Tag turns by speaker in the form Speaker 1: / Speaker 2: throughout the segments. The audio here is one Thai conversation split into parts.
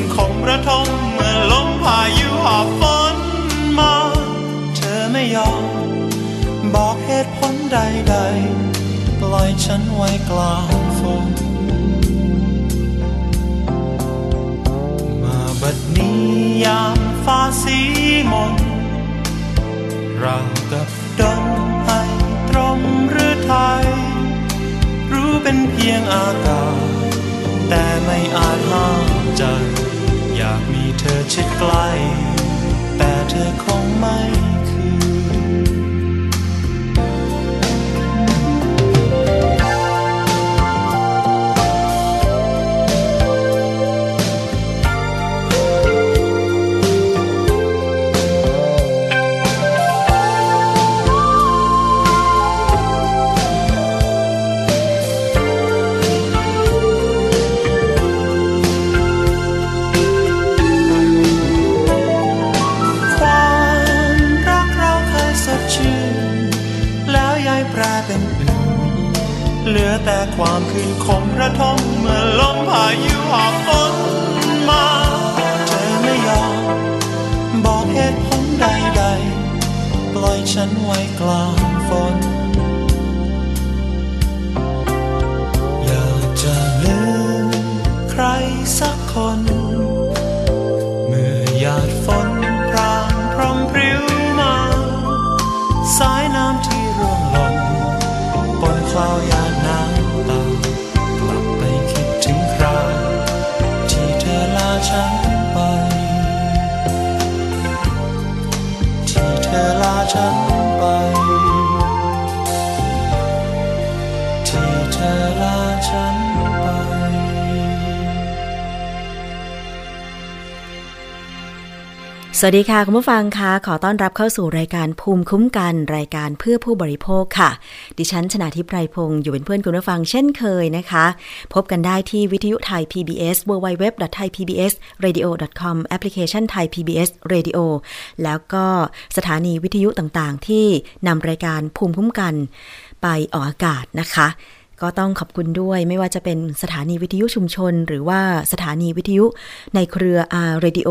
Speaker 1: งคมระทมเมื่อลมพายุหอบฝนมา เธอไม่ยอม บอกเหตุผลใดๆ ปล่อยฉันไว้กลางฝนมาบัดนี้ยามฟ้าสีมนเรากับดนไห้ตรมหรือไทย รู้เป็นเพียงอากาศแต่ไม่อาจห้ามใจ อยากมีเธอชิดใกล้ แต่เธอคงไม่คือ เหลือแต่ความคืนคมระทมเมื่อลมพายุหอบฝนมาเธอไม่ยอมบอกเหตุผลใดๆ ปล่อยฉันไว้กลางฝน สวัสดีค่ะ คุณผู้ฟังคะขอต้อนรับเข้าสู่รายการภูมิคุ้มกันรายการเพื่อผู้บริโภคค่ะ ดิฉันชนะทิพไพรพงศ์อยู่เป็นเพื่อนคุณผู้ฟังเช่นเคยนะคะ พบกันได้ที่วิทยุไทย PBS www.thaipbsradio.com แอปพลิเคชันไทย PBS Radio แล้วก็สถานีวิทยุต่างๆ ที่นำรายการภูมิคุ้มกันไปออกอากาศนะคะ ก็ต้องขอบคุณด้วยไม่ว่าจะเป็นสถานีวิทยุชุมชน หรือว่าสถานีวิทยุในเครืออาร์เรดิโอ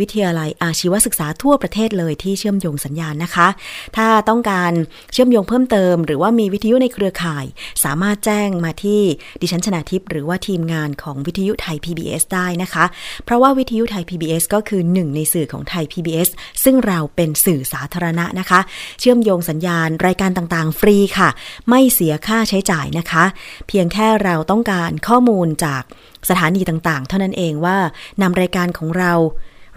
Speaker 1: วิทยาลัยอาชีวศึกษาทั่วประเทศเลยที่เชื่อมโยงสัญญาณนะคะ ถ้าต้องการเชื่อมโยงเพิ่มเติม หรือว่ามีวิทยุในเครือข่าย สามารถแจ้งมาที่ดิฉันชนาทิพย์หรือว่าทีมงานของวิทยุไทย PBS ได้นะคะ เพราะว่าวิทยุไทย PBS ก็คือหนึ่งในสื่อของไทย PBS ซึ่งเราเป็นสื่อสาธารณะนะคะ เชื่อมโยงสัญญาณรายการต่างๆ ฟรีค่ะ ไม่เสียค่าใช้จ่ายนะคะเพียงแค่เราต้องการข้อมูลจากสถานีต่างๆ เท่านั้นเองว่านำรายการของเรา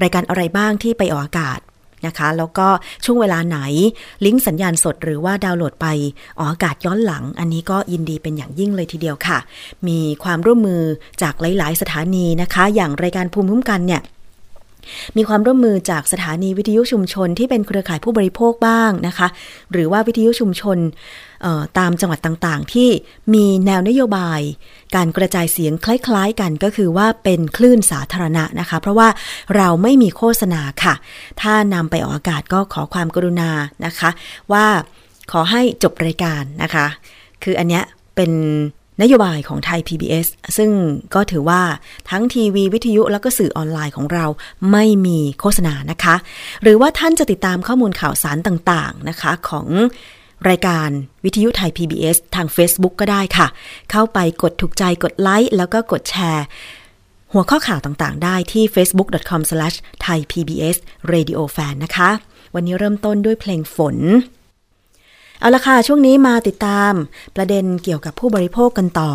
Speaker 1: รายการอะไรบ้างที่ไปออกอากาศนะคะ แล้วก็ช่วงเวลาไหน ลิงก์สัญญาณสดหรือว่าดาวน์โหลดไปออกอากาศย้อนหลัง อันนี้ก็ยินดีเป็นอย่างยิ่งเลยทีเดียวค่ะ มีความร่วมมือจากหลาย ๆ สถานีนะคะ อย่างรายการภูมิคุ้มกันเนี่ย
Speaker 2: มีความร่วมมือจากสถานีวิทยุชุมชนที่เป็นเครือข่ายผู้บริโภคบ้างนะคะ หรือว่าวิทยุชุมชนตามจังหวัดต่างๆ ที่มีแนวนโยบาย การกระจายเสียงคล้ายๆ กันก็คือว่าเป็นคลื่นสาธารณะนะคะ เพราะว่าเราไม่มีโฆษณาค่ะ ถ้านำไปออกอากาศก็ขอความกรุณานะคะ ว่าขอให้จบรายการนะคะ คืออันเนี้ยเป็น นโยบายของไทย PBS ซึ่งก็ถือว่าทั้งทีวีวิทยุแล้วก็สื่อออนไลน์ของเราไม่มีโฆษณานะคะ หรือว่าท่านจะติดตามข้อมูลข่าวสารต่างๆนะคะของรายการวิทยุไทย PBS ทาง Facebook ก็ได้ค่ะ เข้าไปกดถูกใจกดไลค์แล้วก็กดแชร์ หัวข้อข่าวต่างๆ ได้ที่ facebook.com/thaipbsradiofan นะคะ วันนี้เริ่มต้นด้วยเพลงฝน เอาละค่ะ ช่วงนี้มาติดตามประเด็นเกี่ยวกับผู้บริโภคกันต่อ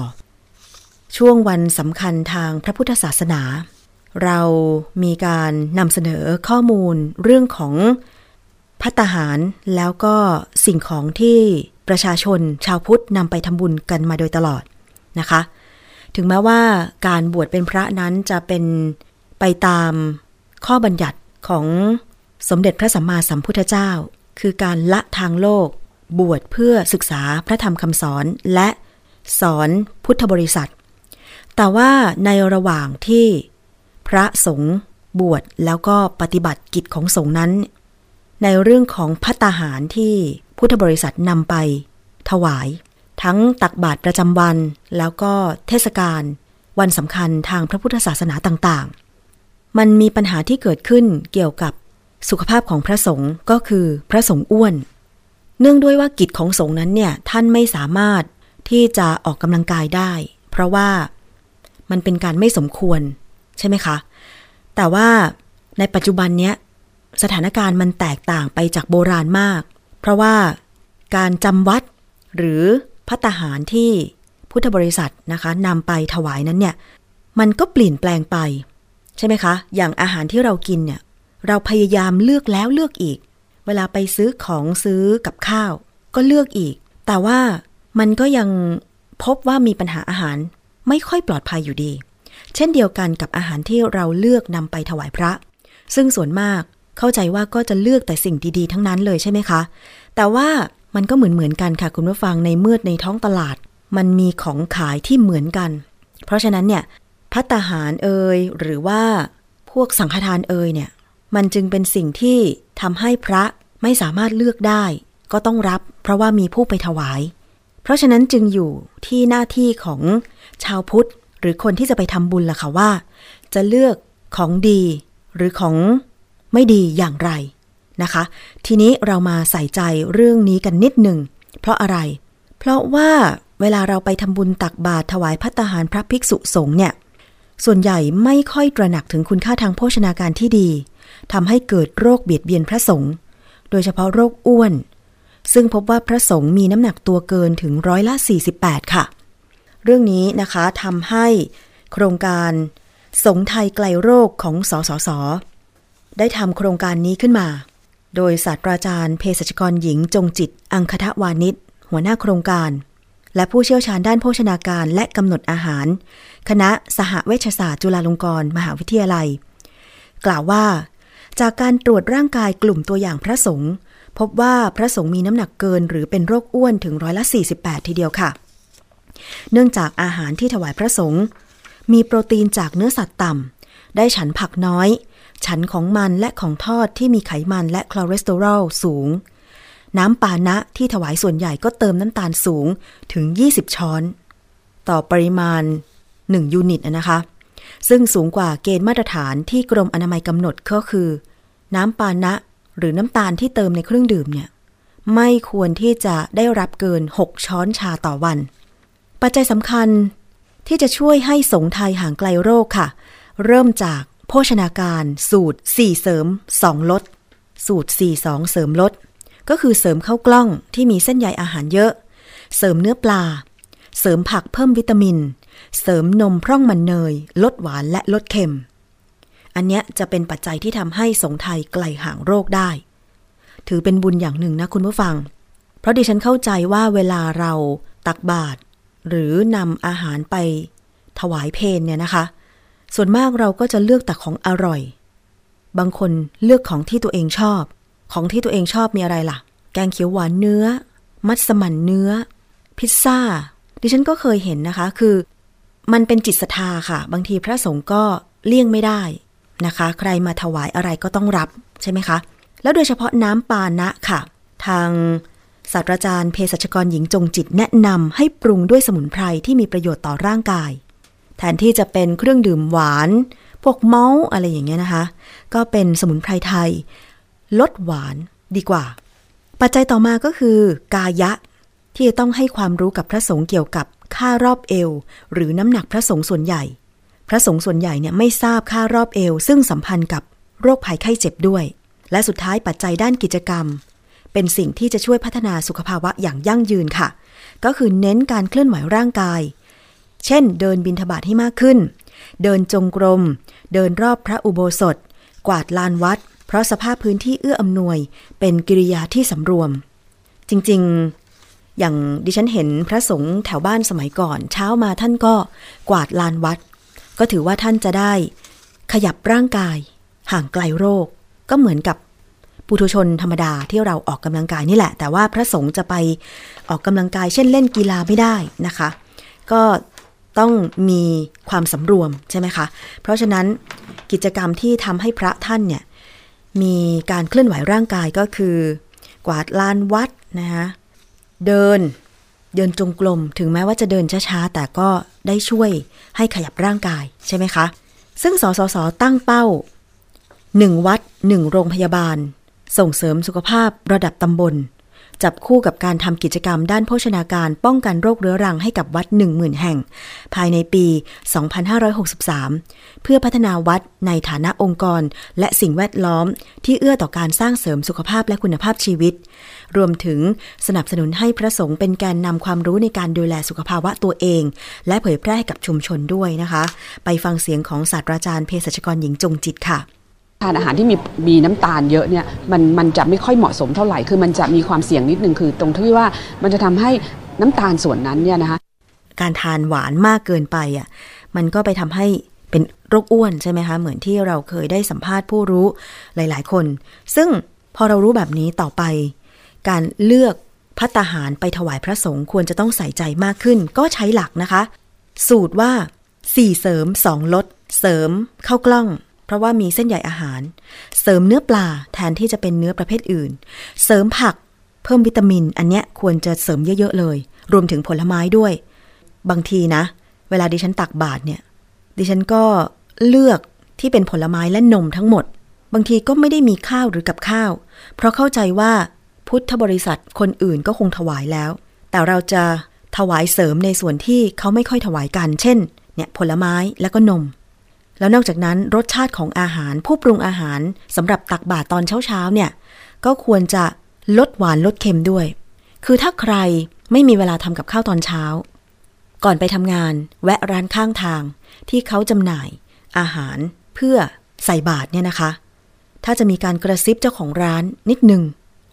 Speaker 2: ช่วงวันสำคัญทางพระพุทธศาสนา เรามีการนำเสนอข้อมูลเรื่องของพัตหารแล้วก็สิ่งของที่ประชาชนชาวพุทธนำไปทำบุญกันมาโดยตลอดนะคะ ถึงแม้ว่าการบวชเป็นพระนั้นจะเป็นไปตามข้อบัญญัติของสมเด็จพระสัมมาสัมพุทธเจ้า คือการละทางโลก บวชเพื่อศึกษาพระธรรมคำสอนและสอนพุทธบริษัท แต่ว่าในระหว่างที่พระสงฆ์บวชแล้วก็ปฏิบัติกิจของสงฆ์นั้น ในเรื่องของพัตตาหารที่พุทธบริษัทนำไป ถวาย ทั้งตักบาตรประจำวัน แล้วก็เทศกาลวันสำคัญทางพระพุทธศาสนาต่างๆ มันมีปัญหาที่เกิดขึ้นเกี่ยวกับสุขภาพของพระสงฆ์ก็คือพระสงฆ์อ้วน เนื่องด้วยว่ากิจของสงฆ์นั้นเนี่ยท่านไม่สามารถที่จะออกกำลังกายได้ เพราะว่ามันเป็นการไม่สมควรใช่ไหมคะ แต่ว่าในปัจจุบันเนี้ยสถานการณ์มันแตกต่างไปจากโบราณมาก เพราะว่าการจำวัดหรือพัตหารที่พุทธบริษัทนะคะนำไปถวายนั้นเนี่ย มันก็เปลี่ยนแปลงไป ใช่ไหมคะ อย่างอาหารที่เรากินเนี่ย เราพยายามเลือกแล้วเลือกอีก เวลาไปซื้อของซื้อกับข้าว ก็เลือกอีก แต่ว่ามันก็ยังพบว่ามีปัญหาอาหารไม่ค่อยปลอดภัยอยู่ดี เช่นเดียวกันกับอาหารที่เราเลือกนำไปถวายพระ ซึ่งส่วนมากเข้าใจว่าก็จะเลือกแต่สิ่งดีๆ ทั้งนั้นเลยใช่ไหมคะ แต่ว่ามันก็เหมือนเหมือนกันค่ะคุณผู้ฟังในเมื่อในท้องตลาด มันมีของขายที่เหมือนกัน เพราะฉะนั้นเนี่ยพัตหารเอยหรือว่าพวกสังฆทานเอยเนี่ย มันจึงเป็นสิ่งที่ทำให้พระไม่สามารถเลือกได้ ก็ต้องรับเพราะว่ามีผู้ไปถวาย เพราะฉะนั้นจึงอยู่ที่หน้าที่ของชาวพุทธ หรือคนที่จะไปทำบุญล่ะค่ะว่า จะเลือกของดีหรือของไม่ดีอย่างไรนะคะ ทีนี้เรามาใส่ใจเรื่องนี้กันนิดหนึ่ง เพราะอะไร เพราะว่าเวลาเราไปทำบุญตักบาตรถวายพัตาหารพระภิกษุสงฆ์เนี่ย ส่วนใหญ่ไม่ค่อยตระหนักถึงคุณค่าทางโภชนาการที่ดี ทำให้เกิดโรคเบียดเบียนพระสงฆ์โดยเฉพาะโรคอ้วน ซึ่งพบว่าพระสงฆ์มีน้ำหนักตัวเกินถึงร้อยละ 48 ค่ะ เรื่องนี้นะคะทำให้โครงการสงไทยไกลโรคของสสส ได้ทำโครงการนี้ขึ้นมา โดยศาสตราจารย์เภสัชกรหญิงจงจิต อังคทวานิชหัวหน้าโครงการ และผู้เชี่ยวชาญด้านโภชนาการและกำหนดอาหาร คณะสหเวชศาสตร์จุฬาลงกรณ์มหาวิทยาลัย กล่าวว่า จากการตรวจร่างกายกลุ่มตัวอย่างพระสงฆ์พบว่าพระสงฆ์มีน้ำหนักเกินหรือเป็นโรคอ้วนถึงร้อยละ48 ทีเดียวค่ะ เนื่องจากอาหารที่ถวายพระสงฆ์มีโปรตีนจากเนื้อสัตว์ต่ำ ได้ฉันผักน้อย ฉันของมันและของทอดที่มีไขมันและคอเลสเตอรอลสูง น้ำปานะที่ถวายส่วนใหญ่ก็เติมน้ำตาลสูงถึง 20 ช้อน ต่อปริมาณ 1 ยูนิตนะคะ ซึ่งสูงกว่าเกณฑ์มาตรฐานที่กรมอนามัยกำหนดก็คือ น้ำปานะหรือน้ำตาลที่เติมในเครื่องดื่มเนี่ยไม่ควรที่จะได้รับเกิน 6 ช้อนชาต่อวัน ปัจจัยสำคัญที่จะช่วยให้สงไทยห่างไกลโรคค่ะ เริ่มจากโภชนาการสูตร 4 เสริม 2 ลด สูตร 4 2 เสริมลด ก็คือเสริมข้าวกล้องที่มีเส้นใยอาหารเยอะ เสริมเนื้อปลา เสริมผักเพิ่มวิตามิน เสริมนมพร่องมันเนย ลดหวานและลดเค็ม อันนี้จะเป็นปัจจัยที่ทำให้สงไทยไกลห่างโรคได้ ถือเป็นบุญอย่างหนึ่งนะคุณผู้ฟัง เพราะดิฉันเข้าใจว่าเวลาเราตักบาตรหรือนำอาหารไปถวายเพนเนี่ยนะคะ ส่วนมากเราก็จะเลือกแต่ของอร่อย บางคนเลือกของที่ตัวเองชอบ ของที่ตัวเองชอบมีอะไรล่ะ แกงเขียวหวานเนื้อ มัสมั่นเนื้อ พิซซ่า ดิฉันก็เคยเห็นนะคะ คือ มันเป็นจิตศรัทธาค่ะ บางทีพระสงฆ์ก็เลี่ยงไม่ได้นะคะ ใครมาถวายอะไรก็ต้องรับใช่ไหมคะ แล้วโดยเฉพาะน้ำปานะค่ะ ทางศาสตราจารย์เภสัชกรหญิงจงจิตแนะนำให้ปรุงด้วยสมุนไพรที่มีประโยชน์ต่อร่างกาย แทนที่จะเป็นเครื่องดื่มหวาน พวกเมาส์อะไรอย่างเงี้ยนะคะ ก็เป็นสมุนไพรไทย ลดหวานดีกว่า ปัจจัยต่อมาก็คือ กายะที่จะต้องให้ความรู้กับพระสงฆ์เกี่ยวกับ ค่ารอบเอว หรือน้ำหนักพระสงฆ์ส่วนใหญ่ พระสงฆ์ส่วนใหญ่เนี่ยไม่ทราบค่ารอบเอว ซึ่งสัมพันธ์กับโรคภัยไข้เจ็บด้วย และสุดท้ายปัจจัยด้านกิจกรรม เป็นสิ่งที่จะช่วยพัฒนาสุขภาวะอย่างยั่งยืนค่ะ ก็คือเน้นการเคลื่อนไหวร่างกาย เช่น เดินบินทบาทให้มากขึ้น เดินจงกรม เดินรอบพระอุโบสถ กวาดลานวัด เพราะสภาพพื้นที่เอื้ออำนวย เป็นกิริยาที่สำรวม จริงๆ อย่างดิฉันเห็นพระสงฆ์แถวบ้านสมัยก่อน เช้ามาท่านก็กวาดลานวัด ก็ถือว่าท่านจะได้ ขยับร่างกาย ห่างไกลโรค ก็เหมือนกับปุถุชนธรรมดาที่เราออกกำลังกายนี่แหละ แต่ว่าพระสงฆ์จะไปออกกำลังกาย เช่นเล่นกีฬาไม่ได้นะคะ ก็ต้องมีความสำรวมใช่ไหมคะ เพราะฉะนั้นกิจกรรมที่ทำให้พระท่านเนี่ยมีการเคลื่อนไหวร่างกายก็คือ กวาดลานวัดนะคะ เดิน เดินจงกรมถึงแม้ว่าจะเดินช้าๆ แต่ก็ได้ช่วยให้ขยับร่างกายใช่ไหมคะ ซึ่งสสสตั้งเป้า 1 วัด 1 โรงพยาบาล ส่งเสริมสุขภาพระดับตำบล จับคู่กับการทำกิจกรรมด้านโภชนาการป้องกันโรคเรื้อรังให้กับวัด 10,000 แห่ง ภายในปี 2563 เพื่อพัฒนาวัดในฐานะองค์กร และสิ่งแวดล้อม ที่เอื้อต่อการสร้างเสริมสุขภาพและคุณภาพชีวิต รวมถึงสนับสนุนให้พระสงฆ์เป็นแกนนำความรู้ในการดูแลสุขภาวะตัวเอง และเผยแพร่ให้กับชุมชนด้วยนะคะ ไปฟังเสียงของศาสตราจารย์เภสัชกรหญิงจงจิตค่ะ
Speaker 3: ทานอาหารที่มีมีน้ำตาลเยอะเนี่ยมันมันจะไม่ค่อยเหมาะสมเท่าไหร่คือมันจะมีความเสี่ยงนิดนึงคือ ตรงที่ว่ามันจะทำให้น้ำตาลส่วนนั้นเนี่ยนะคะ
Speaker 2: การทานหวานมากเกินไปอะมันก็ไปทำให้เป็นโรคอ้วนใช่ไหมคะเหมือนที่เราเคยได้สัมภาษณ์ผู้รู้หลาย ๆ คน ซึ่งพอเรารู้แบบนี้ต่อไป การเลือกพัตาหารไปถวายพระสงฆ์ควรจะต้องใส่ใจมากขึ้น ก็ใช้หลักนะคะ สูตรว่า4เสริม2ลด เสริมเข้ากล้อง เพราะว่ามีเส้นใยอาหาร เสริมเนื้อปลาแทนที่จะเป็นเนื้อประเภทอื่น เสริมผักเพิ่มวิตามิน อันเนี้ยควรจะเสริมเยอะๆเลย รวมถึงผลไม้ด้วย บางทีนะ เวลาดิฉันตักบาตรเนี่ย ดิฉันก็เลือกที่เป็นผลไม้และนมทั้งหมด บางทีก็ไม่ได้มีข้าวหรือกับข้าว เพราะเข้าใจว่า พุทธบริษัทคนอื่นก็คงถวายแล้ว แต่เราจะถวายเสริมในส่วนที่เขาไม่ค่อยถวายกัน เช่น เนี่ยผลไม้แล้วก็นม แล้วนอกจากนั้นรสชาติของอาหารผู้ปรุงอาหารสำหรับตักบาตรตอนเช้าๆเนี่ย ก็ควรจะลดหวานลดเค็มด้วย คือถ้าใครไม่มีเวลาทำกับข้าวตอนเช้า ก่อนไปทำงานแวะร้านข้างทาง ที่เขาจำหน่ายอาหารเพื่อใส่บาตรเนี่ยนะคะ ถ้าจะมีการกระซิบเจ้าของร้านนิดหนึ่ง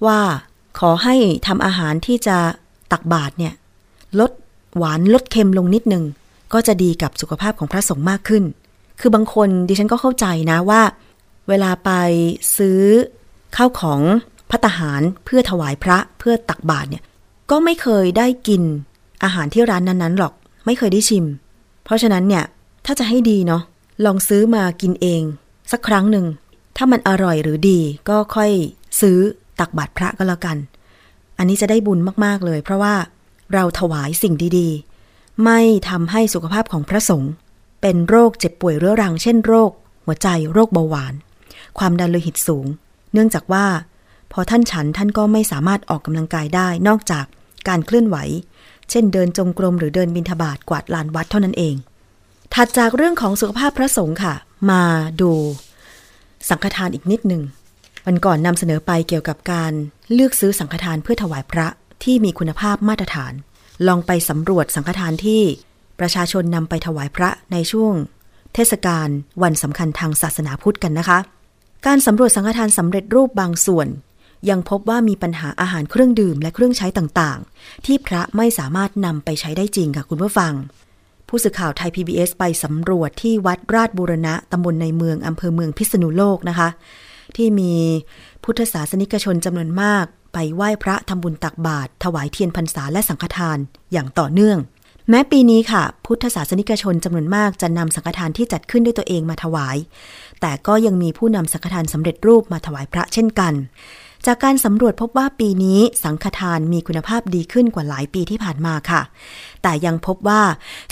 Speaker 2: ว่าขอให้ทำอาหารที่จะตักบาตรเนี่ย ลดหวานลดเค็มลงนิดนึง ก็จะดีกับสุขภาพของพระสงฆ์มากขึ้น คือบางคนดิฉันก็เข้าใจนะว่า เวลาไปซื้อข้าวของพัตหารเพื่อถวายพระเพื่อตักบาตรเนี่ย ก็ไม่เคยได้กินอาหารที่ร้านนั้นๆหรอก ไม่เคยได้ชิม เพราะฉะนั้นเนี่ย ถ้าจะให้ดีเนาะลองซื้อมากินเอง สักครั้งหนึ่ง ถ้ามันอร่อยหรือดีก็ค่อยซื้อ ตักบาตรพระก็แล้วกัน อันนี้จะได้บุญมากๆเลย เพราะว่าเราถวายสิ่งดีๆ ไม่ทำให้สุขภาพของพระสงฆ์เป็นโรคเจ็บป่วยเรื้อรัง เช่นโรค หัวใจโรคเบาหวาน ความดันโลหิตสูง เนื่องจากว่า พอท่านฉันท่านก็ไม่สามารถออกกำลังกายได้นอกจากการเคลื่อนไหว เช่นเดินจงกรมหรือเดินบินทบาทกวาดลานวัดเท่านั้นเอง ถัดจากเรื่องของสุขภาพพระสงฆ์ค่ะ มาดู สังฆทานอีกนิดหนึ่ง วันก่อนนำเสนอไปเกี่ยวกับการเลือกซื้อสังฆทานเพื่อถวายพระที่มีคุณภาพมาตรฐาน ลองไปสำรวจสังฆทานที่ประชาชนนำไปถวายพระในช่วง เทศกาลวันสำคัญทางศาสนาพุทธกันนะคะ การสำรวจสังฆทานสำเร็จรูปบางส่วน ยังพบว่ามีปัญหาอาหารเครื่องดื่มและเครื่องใช้ต่างๆ ที่พระไม่สามารถนำไปใช้ได้จริงค่ะคุณผู้ฟัง ผู้สื่อข่าวไทย PBS ไปสำรวจที่วัดราชบูรณะตำบลในเมืองอำเภอเมืองพิษณุโลกนะคะ ที่มีพุทธศาสนิกชนจำนวนมากไปไหว้พระทำบุญตักบาตรถวายเทียนพรรษาและสังฆทานอย่างต่อเนื่อง แม้ปีนี้ค่ะ พุทธศาสนิกชนจำนวนมากจะนำสังฆทานที่จัดขึ้นด้วยตัวเองมาถวาย แต่ก็ยังมีผู้นำสังฆทานสำเร็จรูปมาถวายพระเช่นกัน จากการสำรวจพบว่าปีนี้สังฆทานมีคุณภาพดีขึ้นกว่าหลายปีที่ผ่านมาค่ะ แต่ยังพบว่า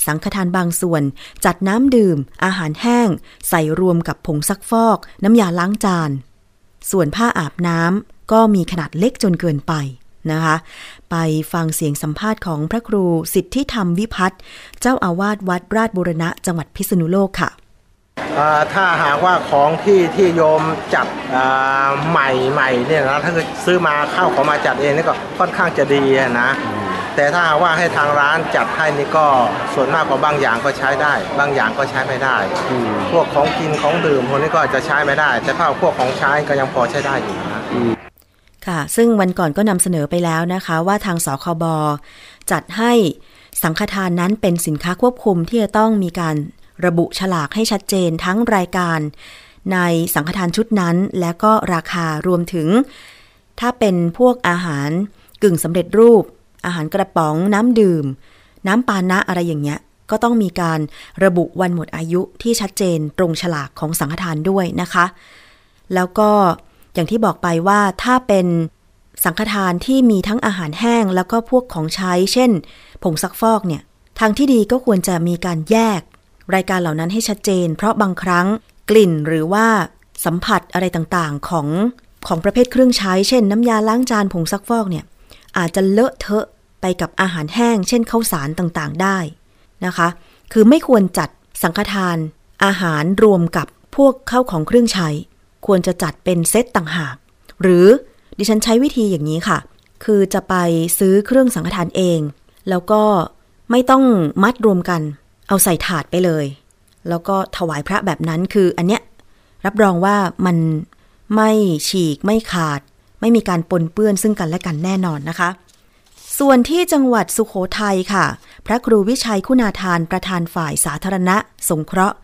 Speaker 2: สังฆทานบางส่วน จัดน้ำดื่ม อาหารแห้ง ใส่รวมกับผงซักฟอก น้ำยาล้างจาน ส่วนผ้าอาบน้ำก็มีขนาดเล็กจนเกินไปนะคะ ไปฟังเสียงสัมภาษณ์ของพระครูสิทธิธรรมวิพัฒน์เจ้าอาวาสวัดราชบุรณะจังหวัดพิษณุโลกค่ะ
Speaker 4: ถ้าหากว่าของที่ที่โยมจัดใหม่ใหม่เนี่ยนะถ้าซื้อมาเข้าของมาจัดเองนี่ก็ค่อนข้างจะดีนะ แต่ถ้าหากว่าให้ทางร้านจัดให้นี่ก็ส่วนมากกว่าบางอย่างก็ใช้ได้ บางอย่างก็ใช้ไม่ได้พวกของกินของดื่มพวกนี้ก็จะใช้ไม่ได้ แต่ถ้าพวกของใช้ก็ยังพอใช้ได้อยู่นะ
Speaker 2: ค่ะ ซึ่งวันก่อนก็นำเสนอไปแล้วนะคะว่าทางสคบจัดให้สังฆทานนั้นเป็นสินค้าควบคุมที่จะต้องมีการระบุฉลากให้ชัดเจนทั้งรายการ ในสังฆทานชุดนั้น และก็ราคารวมถึง ถ้าเป็นพวกอาหารกึ่งสำเร็จรูป อาหารกระป๋องน้ำดื่ม น้ำปานะอะไรอย่างเงี้ย ก็ต้องมีการระบุวันหมดอายุที่ชัดเจนตรงฉลากของสังฆทานด้วยนะคะ แล้วก็อย่างที่บอกไปว่าถ้าเป็นสังฆทานที่มีทั้งอาหารแห้งแล้วก็พวกของใช้ เช่น ผงซักฟอกเนี่ย ทางที่ดีก็ควรจะมีการแยก รายการเหล่านั้นให้ชัดเจน เพราะบางครั้งกลิ่นหรือว่าสัมผัสอะไรต่างๆของของประเภทเครื่องใช้ เช่น น้ำยาล้างจานผงซักฟอกเนี่ย อาจจะเลอะเทอะไปกับอาหารแห้ง เช่นข้าวสารต่างๆได้นะคะ คือไม่ควรจัดสังฆทาน อาหารรวมกับพวกข้าวของเครื่องใช้ ควรจะจัดเป็นเซตต่างหาก หรือดิฉันใช้วิธีอย่างนี้ค่ะ คือจะไปซื้อเครื่องสังฆทานเอง แล้วก็ไม่ต้องมัดรวมกัน เอาใส่ถาดไปเลย แล้วก็ถวายพระแบบนั้นคืออันเนี้ยรับรองว่ามันไม่ฉีกไม่ขาด ไม่มีการปนเปื้อนซึ่งกันและกันแน่นอนนะคะ ส่วนที่จังหวัดสุขโขทัยค่ะ พระครูวิชัยคุณาทานประธานฝ่ายสาธารณะ สงเคราะห์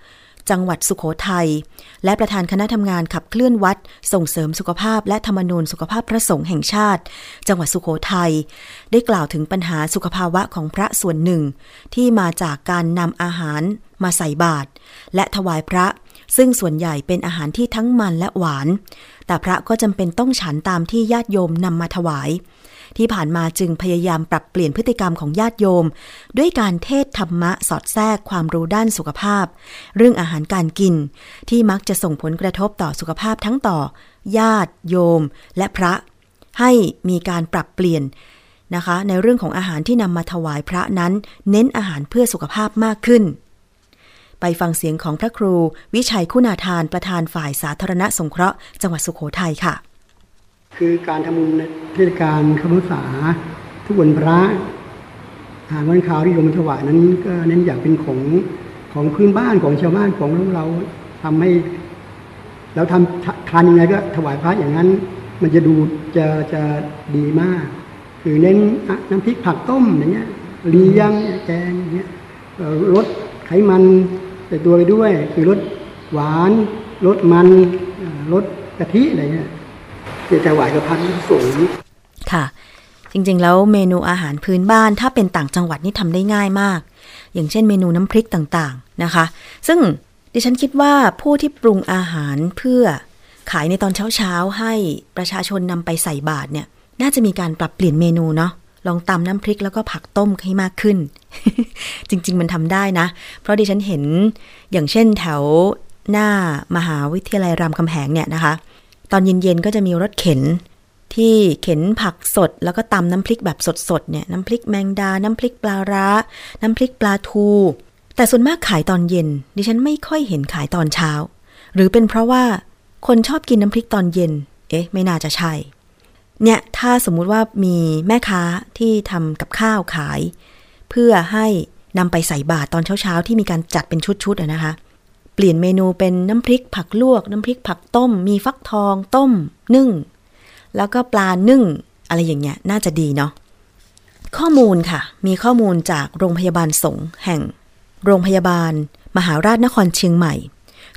Speaker 2: จังหวัดสุขโขทัยและประธานคณะทำงานขับเคลื่อนวัด ส่งเสริมสุขภาพ และธรรมนูญสุขภาพพระสงฆ์แห่งชาติ จังหวัดสุขโขทัยได้กล่าวถึงปัญหาสุขภาวะของพระส่วนหนึ่ง ที่มาจากการนำอาหารมาใส่บาตรและถวายพระซึ่งส่วนใหญ่เป็นอาหารที่ทั้งมันและหวาน แต่พระก็จำเป็นต้องฉันตามที่ญาติโยมนำมาถวาย ที่ผ่านมาจึงพยายามปรับเปลี่ยนพฤติกรรมของญาติโยม ด้วยการเทศธรรมะสอดแทรกความรู้ด้านสุขภาพ เรื่องอาหารการกิน ที่มักจะส่งผลกระทบต่อสุขภาพทั้งต่อ ญาติโยม และพระ ให้มีการปรับเปลี่ยนนะคะ ในเรื่องของอาหารที่นำมาถวายพระนั้น เน้นอาหารเพื่อสุขภาพมากขึ้น ไปฟังเสียงของพระครูวิชัยคุณาทานประธานฝ่ายสาธารณสงเคราะห์จังหวัดสุโขทัยค่ะ
Speaker 5: คือการทำบุญในเทศกาลคำพรรษาทุกวันพระอาหารวันข่าวที่โยมถวายนั้นก็เน้นอย่างเป็นของของพื้นบ้านของชาวบ้านของเราทำให้เราทำทานยังไงก็ถวายพระอย่างนั้น มันจะดูจะจะดีมาก คือเน้นน้ำพริกผักต้มอย่างเงี้ยเลี้ยงแกงอย่างเงี้ยลดไขมัน แต่ตัวไปด้วย คือลดหวานลดมันลดกะทิอะไรเงี้ยจะถวายกับพันสูง
Speaker 2: ค่ะ จริงๆ แล้วเมนูอาหารพื้นบ้านถ้าเป็นต่างจังหวัดนี่ทำได้ง่ายมาก อย่างเช่นเมนูน้ำพริกต่างๆนะคะ ซึ่งดิฉันคิดว่าผู้ที่ปรุงอาหารเพื่อขายในตอนเช้าๆให้ประชาชนนำไปใส่บาตรเนี่ย น่าจะมีการปรับเปลี่ยนเมนูเนาะ ลองตำน้ำพริกแล้วก็ผักต้มให้มากขึ้น จริง ๆ มันทำได้นะ เพราะดิฉันเห็นอย่างเช่นแถวหน้ามหาวิทยาลัยรามคำแหงเนี่ยนะคะ ตอนเย็น ๆ ก็จะมีรถเข็นที่เข็นผักสดแล้วก็ตำน้ำพริกแบบสดๆเนี่ยน้ำพริกแมงดา น้ำพริกปลาร้า น้ำพริกปลาทู แต่ส่วนมากขายตอนเย็น ดิฉันไม่ค่อยเห็นขายตอนเช้า หรือเป็นเพราะว่าคนชอบกินน้ำพริกตอนเย็น เอ๊ะ ไม่น่าจะใช่ เนี่ยถ้าสมมุติว่ามีแม่ค้าที่ทำกับข้าวขาย เพื่อให้นำไปใส่บาตรตอนเช้าๆ ที่มีการจัดเป็นชุดๆอะนะคะ เปลี่ยนเมนูเป็นน้ำพริกผักลวก น้ำพริกผักต้ม มีฟักทองต้ม นึ่ง แล้วก็ปลานึ่ง อะไรอย่างเงี้ยน่าจะดีเนาะข้อมูลค่ะ มีข้อมูลจากโรงพยาบาลสงฆ์แห่ง โรงพยาบาล มหาราชนครเชียงใหม่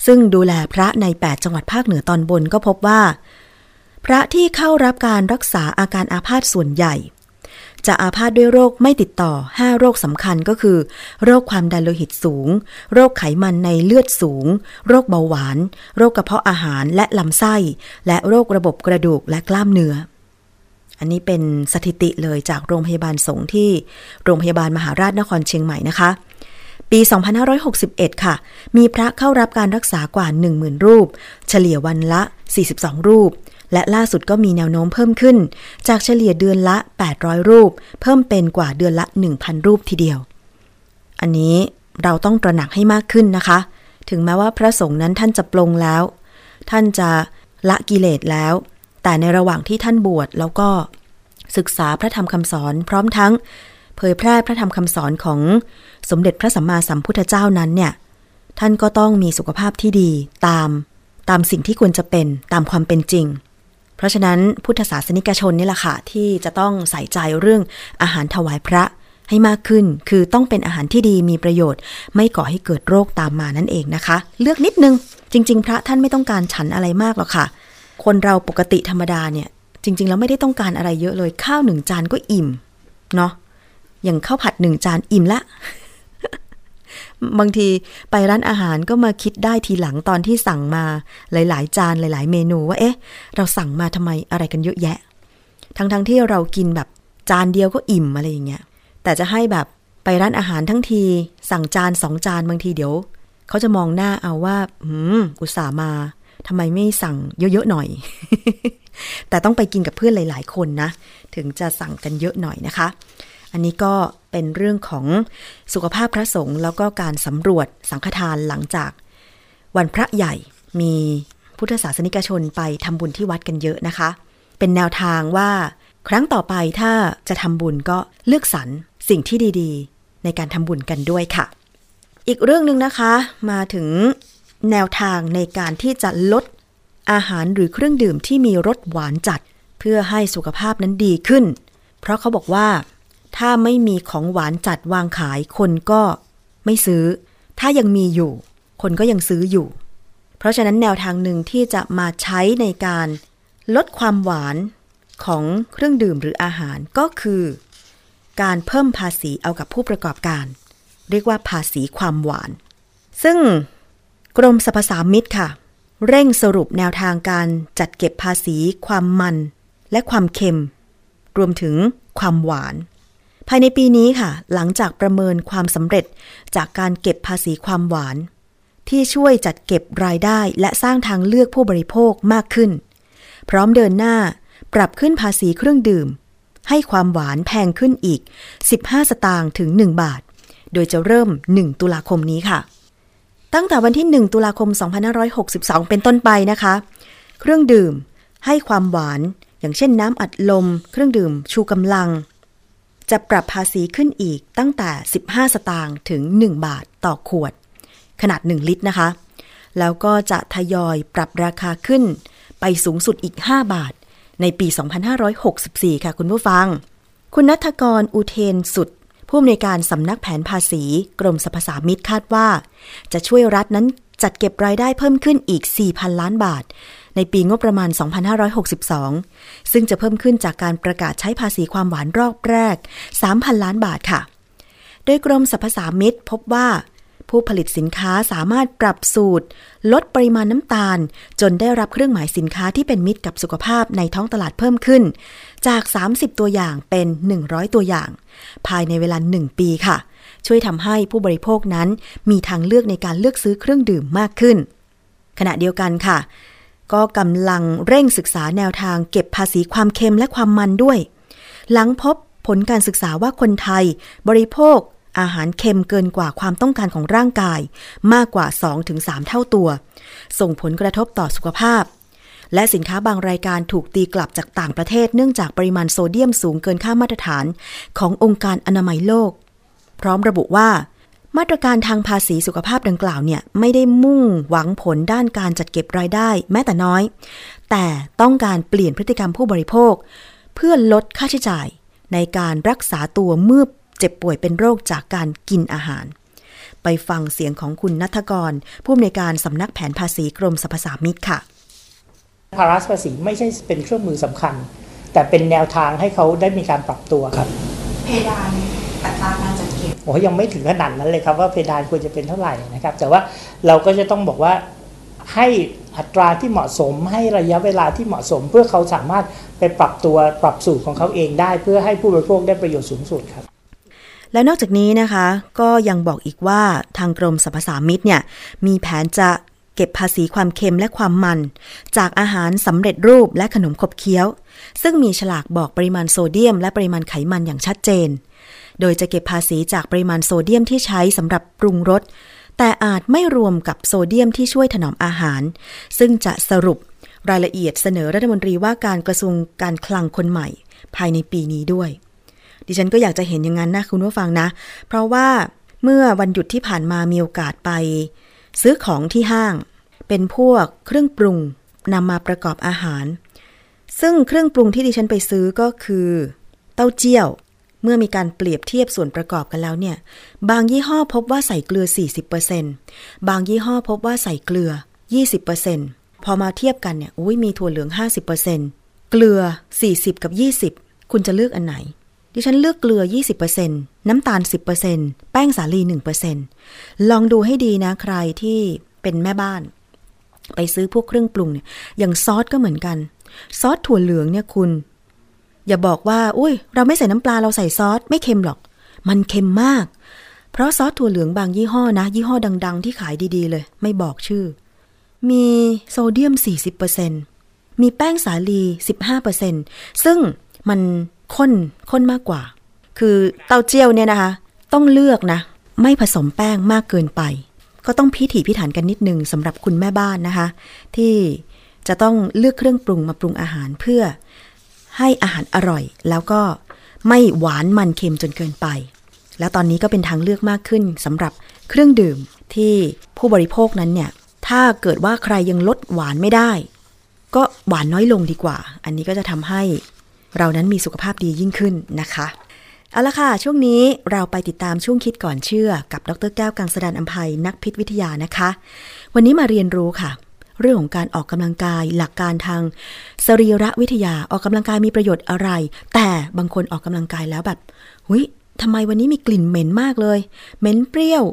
Speaker 2: ซึ่งดูแลพระใน 8 จังหวัดภาคเหนือตอนบนก็พบว่า พระที่เข้ารับการรักษาอาการอาพาธส่วนใหญ่ จะอาพาธด้วยโรคไม่ติดต่อ 5 โรคสำคัญก็คือ โรคความดันโลหิตสูง โรคไขมันในเลือดสูง โรคเบาหวาน โรคกระเพาะอาหารและลำไส้ และโรคระบบกระดูกและกล้ามเนื้ออันนี้เป็นสถิติเลยจากโรงพยาบาลสงฆ์ที่โรงพยาบาลมหาราชนครเชียงใหม่นะคะ ปี 2561 ค่ะ มีพระเข้ารับการรักษากว่า 10,000 รูป เฉลี่ยวันละ 42 รูป และล่าสุดก็มีแนวโน้มเพิ่มขึ้น จากเฉลี่ยเดือนละ 800 รูป เพิ่มเป็นกว่าเดือนละ 1,000 รูปทีเดียว อันนี้เราต้องตระหนักให้มากขึ้นนะคะ ถึงแม้ว่าพระสงฆ์นั้นท่านจะปลงแล้ว ท่านจะละกิเลสแล้ว แต่ในระหว่างที่ท่านบวชแล้วก็ศึกษาพระธรรมคำสอนพร้อมทั้ง เผยแพร่พระธรรมคำสอนของสมเด็จพระสัมมาสัมพุทธเจ้านั้นเนี่ย ท่านก็ต้องมีสุขภาพที่ดีตาม ตามสิ่งที่ควรจะเป็นตามความเป็นจริง เพราะฉะนั้นพุทธศาสนิกชนนี่แหละค่ะ ที่จะต้องใส่ใจเรื่องอาหารถวายพระให้มากขึ้น คือต้องเป็นอาหารที่ดีมีประโยชน์ ไม่ก่อให้เกิดโรคตามมานั่นเองนะคะ เลือกนิดนึง จริง ๆ พระท่านไม่ต้องการฉันอะไรมากหรอกค่ะ คนเราปกติธรรมดาเนี่ย จริง ๆ แล้วไม่ได้ต้องการอะไรเยอะเลย ข้าวหนึ่งจานก็อิ่ม เนาะอย่างข้าวผัดหนึ่งจานอิ่มละ บางทีไปร้านอาหารก็มาคิดได้ทีหลังตอนที่สั่งมาหลาย ๆ จานหลาย ๆ เมนูว่าเอ๊ะ เราสั่งมาทำไมอะไรกันเยอะแยะ ทั้งๆทที่เรากินแบบจานเดียวก็อิ่มอะไรอย่างเงี้ย แต่จะให้แบบไปร้านอาหารทั้งที สั่งจานสองจานบางทีเดี๋ยวเขาจะมองหน้าเอาว่า อืม อุตส่าห์มาทำไมไม่สั่งเยอะ ๆ หน่อย แต่ต้องไปกินกับเพื่อนหลาย ๆ คนนะ ถึงจะสั่งกันเยอะหน่อยนะคะ อันนี้ก็เป็นเรื่องของสุขภาพพระสงฆ์แล้วก็การสำรวจสังฆทานหลังจาก วันพระใหญ่มีพุทธศาสนิกชนไปทำบุญที่วัดกันเยอะนะคะ เป็นแนวทางว่า ครั้งต่อไปถ้าจะทำบุญก็เลือกสรรสิ่งที่ดีๆ ในการทำบุญกันด้วยค่ะ อีกเรื่องหนึ่งนะคะ มาถึงแนวทางในการที่จะลดอาหารหรือเครื่องดื่มที่มีรสหวานจัด เพื่อให้สุขภาพนั้นดีขึ้น เพราะเขาบอกว่า ถ้าไม่มีของหวานจัดวางขายคนก็ไม่ซื้อ ถ้ายังมีอยู่ คนก็ยังซื้ออยู่ เพราะฉะนั้นแนวทางหนึ่งที่จะมาใช้ในการลดความหวานของเครื่องดื่มหรืออาหารก็คือ การเพิ่มภาษีเอากับผู้ประกอบการ เรียกว่าภาษีความหวาน ซึ่งกรมสรรพสามิตค่ะ เร่งสรุปแนวทางการจัดเก็บภาษีความมัน และความเค็ม รวมถึงความหวาน ภายในปีนี้ค่ะ หลังจากประเมินความสำเร็จจากการเก็บภาษีความหวาน ที่ช่วยจัดเก็บรายได้และสร้างทางเลือกผู้บริโภคมากขึ้น พร้อมเดินหน้าปรับขึ้นภาษีเครื่องดื่ม ให้ความหวานแพงขึ้นอีก 15 สตางค์ถึง 1 บาท โดยจะเริ่ม 1 ตุลาคมนี้ค่ะ ตั้งแต่วันที่ 1 ตุลาคม 2562 เป็นต้นไปนะคะ เครื่องดื่มให้ความหวาน อย่างเช่นน้ำอัดลม เครื่องดื่มชูกำลัง จะปรับภาษีขึ้นอีกตั้งแต่ 15 สตางค์ถึง 1 บาทต่อขวด ขนาด 1 ลิตรนะคะ แล้วก็จะทยอยปรับราคาขึ้นไปสูงสุดอีก 5 บาท ในปี 2564 ค่ะคุณผู้ฟัง คุณนัทกรอุเทนสุด ผู้อำนวยการสำนักแผนภาษีกรมสรรพสามิตคาดว่า จะช่วยรัฐนั้นจัดเก็บรายได้เพิ่มขึ้นอีก 4,000 ล้านบาท ในปีงบประมาณ 2562 ซึ่งจะเพิ่มขึ้นจากการประกาศใช้ภาษีความหวานรอบแรก 3,000 ล้านบาทค่ะ โดยกรมสรรพสามิตพบว่า ผู้ผลิตสินค้าสามารถปรับสูตร ลดปริมาณน้ำตาล จนได้รับเครื่องหมายสินค้าที่เป็นมิตรกับสุขภาพในท้องตลาดเพิ่มขึ้น จาก 30 ตัวอย่างเป็น 100 ตัวอย่าง ภายในเวลา 1 ปีค่ะช่วยทำให้ผู้บริโภคนั้นมีทางเลือกในการเลือกซื้อเครื่องดื่มมากขึ้น ขณะเดียวกันค่ะ ก็กำลังเร่งศึกษาแนวทางเก็บภาษีความเค็มและความมันด้วย หลังพบผลการศึกษาว่าคนไทย บริโภค อาหารเค็มเกินกว่าความต้องการของร่างกาย มากกว่า 2-3 เท่าตัว ส่งผลกระทบต่อสุขภาพ และสินค้าบางรายการถูกตีกลับจากต่างประเทศ เนื่องจากปริมาณโซเดียมสูงเกินค่ามาตรฐานขององค์การอนามัยโลก พร้อมระบุว่า มาตรการทางภาษีสุขภาพดังกล่าวเนี่ยไม่ได้มุ่งหวังผลด้านการจัดเก็บรายได้แม้แต่น้อย แต่ต้องการเปลี่ยนพฤติกรรมผู้บริโภค เพื่อลดค่าใช้จ่าย ในการรักษาตัวเมื่อเจ็บป่วยเป็นโรคจากการกินอาหาร ไปฟังเสียงของคุณนัทกร ผู้อำนวยการสำนักแผนภาษีกรมสรรพสามิตค่ะ
Speaker 6: ภาระภาษีไม่ใช่เป็นเครื่องมือสำคัญ แต่เป็นแนวทางให้เขาได้มีการปรับตัวครับ
Speaker 7: เพดานอัตราการจัดเก็บ
Speaker 6: โอ้ยังไม่ถึงขนาดนั้นเลยครับว่าเพดานควรจะเป็นเท่าไหร่นะครับ แต่ว่าเราก็จะต้องบอกว่าให้อัตราที่เหมาะสมให้ระยะเวลาที่เหมาะสม เพื่อเขาสามารถไปปรับตัวปรับสูตรของเขาเองได้ เพื่อให้ผู้บริโภคได้ประโยชน์สูงสุดครับ
Speaker 2: และนอกจากนี้นะคะ ก็ยังบอกอีกว่าทางกรมสรรพสามิตเนี่ยมีแผนจะเก็บภาษีความเค็มและความมัน จากอาหารสำเร็จรูปและขนมขบเคี้ยว ซึ่งมีฉลากบอกปริมาณโซเดียม และปริมาณไขมันอย่างชัดเจน โดยจะเก็บภาษีจากปริมาณโซเดียมที่ใช้สำหรับปรุงรส แต่อาจไม่รวมกับโซเดียมที่ช่วยถนอมอาหาร ซึ่งจะสรุปรายละเอียดเสนอรัฐมนตรีว่าการกระทรวงการคลังคนใหม่ ภายในปีนี้ด้วย ดิฉันก็อยากจะเห็นอย่างนั้นนะคุณผู้ฟังนะ เพราะว่าเมื่อวันหยุดที่ผ่านมามีโอกาสไป ซื้อของที่ห้าง เป็นพวกเครื่องปรุงนำมาประกอบอาหาร ซึ่งเครื่องปรุงที่ดิฉันไปซื้อก็คือ เต้าเจี้ยว เมื่อมีการเปรียบเทียบส่วนประกอบกันแล้วเนี่ย บางยี่ห้อพบว่าใส่เกลือ 40%บางยี่ห้อพบว่าใส่เกลือ 20%พอมาเทียบกันเนี่ยอุ้ยมีถั่วเหลือง 50%เกลือ 40 กับ 20 คุณจะเลือกอันไหน ดิฉันเลือกเกลือ 20%น้ำตาล 10%แป้งสาลี 1%ลองดูให้ดีนะใครที่เป็นแม่บ้าน ไปซื้อพวกเครื่องปรุงเนี่ยอย่างซอสก็เหมือนกัน ซอสถั่วเหลืองเนี่ยคุณ อย่าบอกว่าอุ้ย เราไม่ใส่น้ำปลาเราใส่ซอสไม่เค็มหรอก มันเค็มมาก เพราะซอสถั่วเหลืองบางยี่ห้อนะ ยี่ห้อดัง ๆ ที่ขายดีๆ เลย ไม่บอกชื่อ มีโซเดียม 40%มีแป้งสาลี 15%ซึ่งมันข้นข้นมากกว่า คือเต้าเจี้ยวเนี่ยนะคะ ต้องเลือกนะ ไม่ผสมแป้งมากเกินไป ก็ต้องพิถีพิถันกันนิดนึงสำหรับคุณแม่บ้านนะคะ ที่จะต้องเลือกเครื่องปรุงมาปรุงอาหารเพื่อ ให้อาหารอร่อย แล้วก็ไม่หวานมันเค็มจนเกินไป แล้วตอนนี้ก็เป็นทางเลือกมากขึ้นสำหรับเครื่องดื่มที่ผู้บริโภคนั้นเนี่ย ถ้าเกิดว่าใครยังลดหวานไม่ได้ ก็หวานน้อยลงดีกว่า อันนี้ก็จะทำให้เรานั้นมีสุขภาพดียิ่งขึ้นนะคะ เอาละค่ะ ช่วงนี้เราไปติดตามช่วงคิดก่อนเชื่อ กับดรแก้วกังสดานอัมภัยนักพิษวิทยานะคะ วันนี้มาเรียนรู้ค่ะ เรื่องของการออกกำลังกายหลักการทางสรีระวิทยาออกกำลังกายมีประโยชน์อะไร แต่บางคนออกกำลังกายแล้วแบบหุยทำไมวันนี้มีกลิ่นเหม็นมากเลย เหม็นเปรี้ยว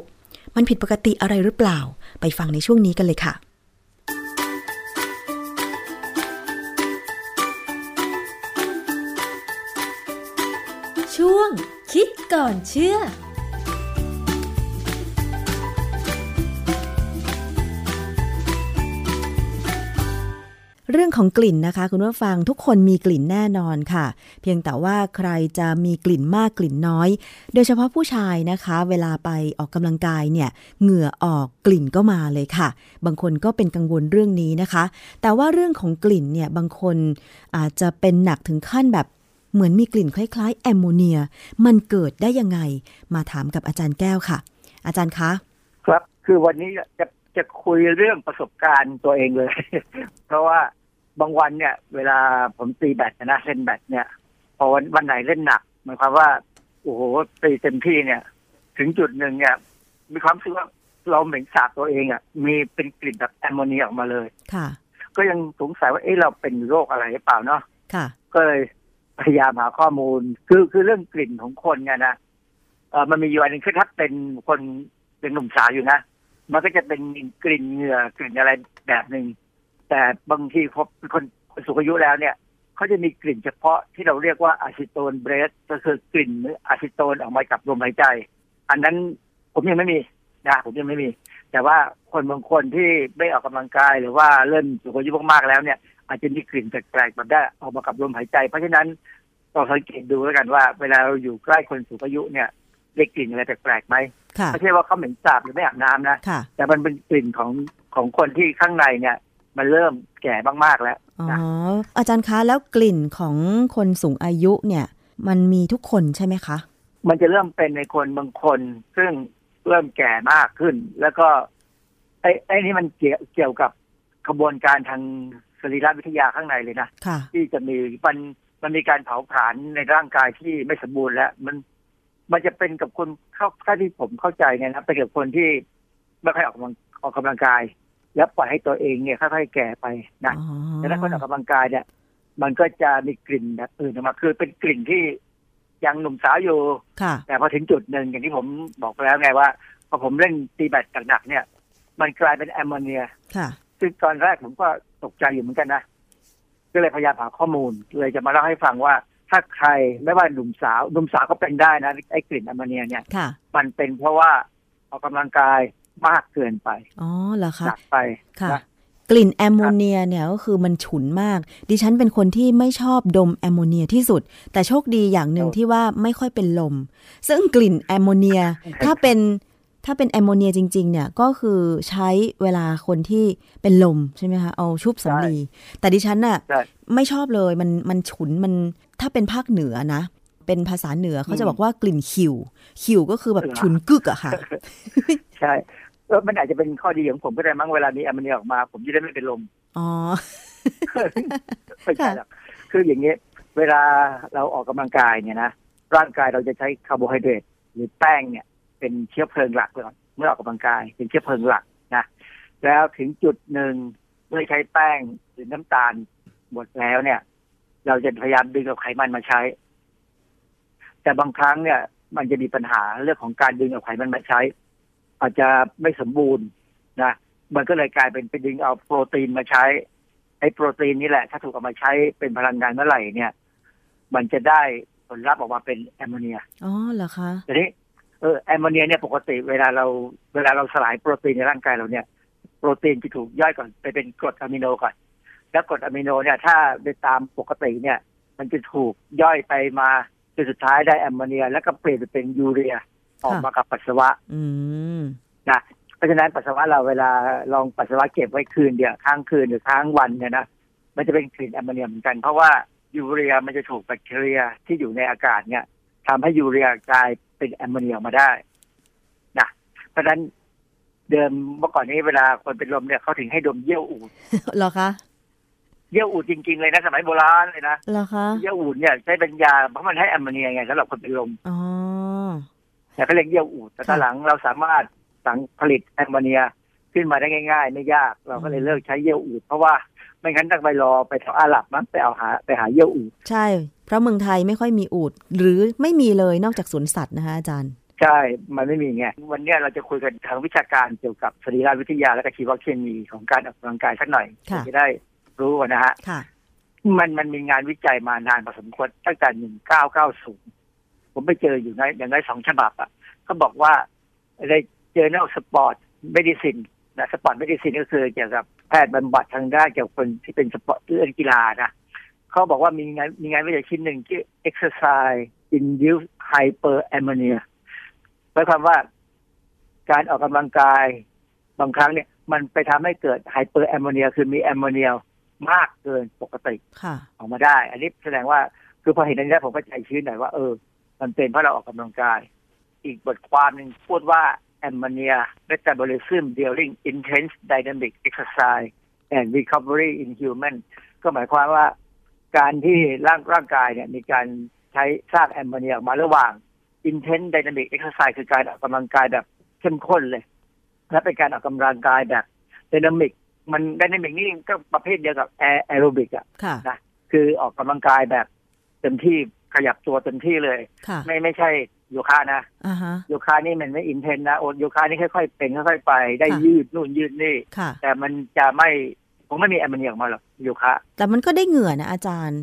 Speaker 2: มันผิดปกติอะไรหรือเปล่า ไปฟังในช่วงนี้กันเลยค่ะ
Speaker 8: ช่วงคิดก่อนเชื่อ
Speaker 2: เรื่องของกลิ่นนะคะ คุณผู้ฟังทุกคนมีกลิ่นแน่นอนค่ะ เพียงแต่ว่าใครจะมีกลิ่นมากกลิ่นน้อย โดยเฉพาะผู้ชายนะคะ เวลาไปออกกำลังกายเนี่ยเหงื่อออกกลิ่นก็มาเลยค่ะ บางคนก็เป็นกังวลเรื่องนี้นะคะ แต่ว่าเรื่องของกลิ่นเนี่ยบางคนอาจจะเป็นหนักถึงขั้นแบบเหมือนมีกลิ่นคล้าย ๆ แอมโมเนีย มันเกิดได้ยังไง มาถามกับอาจารย์แก้วค่ะ อาจารย์คะ
Speaker 9: ครับ คือวันนี้จะ จะคุยเรื่องประสบการณ์ตัวเองเลย เพราะว่าบางวันเนี่ย เวลาผมตีแบดนะเล่นแบดเนี่ยพอวันวันไหนเล่นหนักหมายความว่า โอ้โหตีเต็มที่เนี่ย ถึงจุดหนึ่งเนี่ย มีความรู้สึกว่าเราเหม็นสาบตัวเองอะ มีเป็นกลิ่นแบบแอมโมเนียออกมาเลย
Speaker 2: ค่ะ
Speaker 9: ก็ยังสงสัยว่าเอ๊ะเราเป็นโรคอะไรหรือเปล่าเนาะ
Speaker 2: ค่ะ
Speaker 9: ก็เลยพยายามหาข้อมูล คือคือเรื่องกลิ่นของคนเนี่ยนะเออมันมีอยู่อันหนึงคือถ้าเป็นคนเป็นหนุ่มสาวอยู่นะ มันก็จะเป็นกลิ่นเหงื่อกลิ่นอะไรแบบหนึ่งแต่บางทีพอเป็นคนสูงอายุแล้วเนี่ยเขาจะมีกลิ่นเฉพาะที่เราเรียกว่า acetone breath ก็คือกลิ่นอะซิโตนออกมากับลมหายใจ อันนั้นผมยังไม่มีนะผมยังไม่มี แต่ว่าคนบางคนที่ไม่ออกกำลังกายหรือว่าเริ่มสูงอายุมากๆแล้วเนี่ยอาจจะมีกลิ่นแปลกๆแบบได้ออกมากับลมหายใจ เพราะฉะนั้นเราสังเกตดูแล้วกันว่า เวลาเราอยู่ใกล้คนสูงอายุเนี่ยได้กลิ่นอะไรแปลกๆไหม ไม่ใช่ว่าเขาเหม็นสาบหรือไม่อาบน้ำนะ
Speaker 2: ค่ะ
Speaker 9: แต่มันเป็นกลิ่นของของคนที่ข้างในเนี่ยมันเริ่มแก่มากๆแล้ว
Speaker 2: อ๋อ
Speaker 9: นะ
Speaker 2: อาจารย์คะแล้วกลิ่นของคนสูงอายุเนี่ย มันมีทุกคนใช่ไหมคะ
Speaker 9: มันจะเริ่มเป็นในคนบางคน ซึ่งเริ่มแก่มากขึ้น แล้วก็ ไอ้ไอ้นี่มันเกี่ยวเกี่ยวกับกระบวนการทางสรีรวิทยาข้างในเลยนะ
Speaker 2: ค่ะ
Speaker 9: ที่จะมีมันมันมีการเผาผลาญในร่างกายที่ไม่สมบูรณ์แล้ว มัน มันจะเป็นกับคนเข้าถ้าที่ผมเข้าใจเนี่ยนะเป็นกับคนที่ไม่ค่อยออกกำลังออกกำลังกาย แล้วปล่อยให้ตัวเองเนี่ยค่อยๆแก่ไปนะ
Speaker 2: อ๋อ
Speaker 9: แต่ถ้าคนออกกำลังกายเนี่ย มันก็จะมีกลิ่นแบบอื่นออกมาคือเป็นกลิ่นที่ยังหนุ่มสาวอยู่
Speaker 2: ค่ะ
Speaker 9: แต่พอถึงจุดหนึ่งอย่างที่ผมบอกไปแล้วไงว่าพอผมเล่นตีแบตหนักๆเนี่ย มันกลายเป็นแอมโมเนีย
Speaker 2: ค่ะ
Speaker 9: ซึ่งตอนแรกผมก็ตกใจอยู่เหมือนกันนะก็เลยพยายามหาข้อมูลเลยจะมาเล่าให้ฟังว่า ถ้าใครไม่ว่าหนุ่มสาวหนุ่มสาวก็เป็นได้นะไอ้กลิ่นแอมโมเนียเนี่ย
Speaker 2: ค่ะ
Speaker 9: มันเป็นเพราะว่าออกกำลังกายมากเกินไป
Speaker 2: อ๋อเหรอคะ
Speaker 9: หนักไป
Speaker 2: ค่ะ
Speaker 9: นะ
Speaker 2: กลิ่นแอมโมเนียเนี่ยก็คือมันฉุนมาก ดิฉันเป็นคนที่ไม่ชอบดมแอมโมเนียที่สุด แต่โชคดีอย่างหนึ่ง
Speaker 9: โอ้
Speaker 2: ที่ว่าไม่ค่อยเป็นลม ซึ่งกลิ่นแอมโมเนียถ้าเป็น ถ้าเป็นแอมโมเนียจริง ๆ เนี่ยก็คือใช้เวลาคนที่เป็นลมใช่ไหมคะ เอาชุบสำลี แต่ดิฉันน่ะ
Speaker 9: ใช่
Speaker 2: ไม่ชอบเลยมันมันฉุนมันถ้าเป็นภาคเหนือนะ เป็นภาษาเหนือเขาจะบอกว่ากลิ่นขิว ขิวก็คือแบบฉุนกึกอะค่ะ
Speaker 9: ใช่เออมันอาจจะเป็นข้อดีของผมก็ได้มั้งเวลามีแอมโมเนียออกมา ผมจะได้ไม่เป็นลม
Speaker 2: อ๋อ
Speaker 9: ไม่ใช่หรอกคืออย่างนี้เวลาเราออกกำลังกายเนี่ยนะร่างกายเราจะใช้คาร์โบไฮเดรตหรือแป้งเนี่ย เป็นเชื้อเพลิงหลักก่อนเมื่อออกกำลังกาย เป็นเชื้อเพลิงหลักนะแล้วถึงจุดหนึ่งเมื่อใช้แป้งหรือน้ำตาลหมดแล้วเนี่ย เราจะพยายามดึงเอาไขมันมาใช้ แต่บางครั้งเนี่ย มันจะมีปัญหาเรื่องของการดึงเอาไขมันมาใช้ อาจจะไม่สมบูรณ์นะมันก็เลยกลายเป็นไปดึงเอาโปรตีนมาใช้ไอ้โปรตีนนี่แหละ ถ้าถูกเอามาใช้เป็นพลังงานเมื่อไหร่เนี่ย มันจะได้ผลลัพธ์ออกมาเป็นแอมโมเนีย
Speaker 2: อ๋อเหรอคะ
Speaker 9: ทีนี้เออแอมโมเนียเนี่ยปกติเวลาเราเวลาเราสลายโปรตีนในร่างกายเราเนี่ย โปรตีนจะถูกย่อยก่อนไปเป็นกรดอะมิโนก่อน แล้วกรดอะมิโนเนี่ย ถ้าไปตามปกติเนี่ย มันจะถูกย่อยไปมาจนสุดท้ายได้แอมโมเนีย แล้วก็เปลี่ยนไปเป็นยูเรียออกมากับปัสสาวะ
Speaker 2: อืม
Speaker 9: นะเพราะฉะนั้นปัสสาวะเราเวลาลองปัสสาวะเก็บไว้คืนเดียวค้างคืนหรือค้างวันเนี่ยนะมันจะเป็นกลิ่นแอมโมเนียเหมือนกันเพราะว่ายูเรียมันจะถูกแบคทีเรียที่อยู่ในอากาศเนี่ยทำให้ยูเรียกลาย เป็นแอมโมเนียออกมาได้นะเพราะฉะนั้นเดิมเมื่อก่อนนี้เวลาคนเป็นลมเนี่ยเขาถึงให้ดมเยี่ยวอูฐ
Speaker 2: เหรอคะ
Speaker 9: เยี่ยวอูดจริงๆเลยนะสมัยโบราณเลยนะ
Speaker 2: เหรอคะ
Speaker 9: เยี่ยวอูดเนี่ยใช้เป็นยาเพราะมันให้แอมโมเนียไงสำหรับคนเป็นลม
Speaker 2: อ๋อ
Speaker 9: แต่เขาเรียกเยี่ยวอูดแต่ตอนหลังเราสามารถสังผลิตแอมโมเนียขึ้นมาได้ง่าย ๆ ไม่ยาก เราก็เลยเลิกใช้เยี่ยวอูดเพราะว่า ไม่งั้นต้องไปรอไปแถวอาหรับมั้งไปเอาหาไปหาเยี่ยวอูด
Speaker 2: ใช่ เพราะเมืองไทยไม่ค่อยมีอูดหรือไม่มีเลยนอกจากสวนสัตว์นะคะอาจารย์
Speaker 9: ใช่ มันไม่มีไง วันเนี้ยเราจะคุยกันทางวิชาการเกี่ยวกับสรีรวิทยาและก็ชีวเคมีของการออกกำลังกายสักหน่อย
Speaker 2: ค่ะ
Speaker 9: จะได้รู้กันนะฮะ
Speaker 2: ค่ะ
Speaker 9: มันมันมีงานวิจัยมานานพอสมควรตั้งแต่หนึ่งเก้าเก้าศูนย์ผมไปเจออยู่ในอย่างน้อยสองฉบับอะเขาบอกว่าในเจอ journal sport medicine นะ sport medicine ก็คือเกี่ยวกับ แพทย์บำบัดทางด้านเกี่ยวกับคนที่เป็นสปอร์ตเรื่องกีฬานะเขาบอกว่ามีงานมีงานวิจัยชิ้นหนึ่งที่ exercise induced hyperammonia หมายความว่าการออกกำลังกายบางครั้งเนี่ยมันไปทำให้เกิด hyperammonia คือมีแอมโมเนียมากเกินปกติ
Speaker 2: ค่ะ
Speaker 9: ออกมาได้ อันนี้แสดงว่าคือพอเห็นอันนี้แล้วผมก็ใจชื้นหน่อยว่าเออ มันเป็นเพราะเราออกกำลังกาย อีกบทความหนึ่งพูดว่า ammonia metabolism during intense dynamic exercise and recovery in human ก็หมายความว่าการที่ร่างร่างกายเนี่ยมีการใช้สร้างแอมโมเนียออกมาระหว่าง intense dynamic exercise คือการออกกำลังกายแบบเข้มข้นเลย และเป็นการออกกำลังกายแบบ dynamic มัน dynamic นี่ก็ประเภทเดียวกับแอโรบิกอะ
Speaker 2: ค่ะ
Speaker 9: นะคือออกกำลังกายแบบเต็มที่ขยับตัวเต็มที่เลย
Speaker 2: ค่ะ
Speaker 9: ไม่ไม่ใช่ โยคะนะ
Speaker 2: อ่าฮะ
Speaker 9: โยคะนี่มันไม่ intense นะโอโยคะนี่ค่อยๆเป็นค่อยๆไป ได้
Speaker 2: ค่ะ
Speaker 9: ยืดนู่นยืดนี่
Speaker 2: ค่ะ
Speaker 9: แต่มันจะไม่ผมไม่มีแอมโมเนียออกมาหรอกโยคะ
Speaker 2: แต่มันก็ได้เหงื่อนะอาจารย์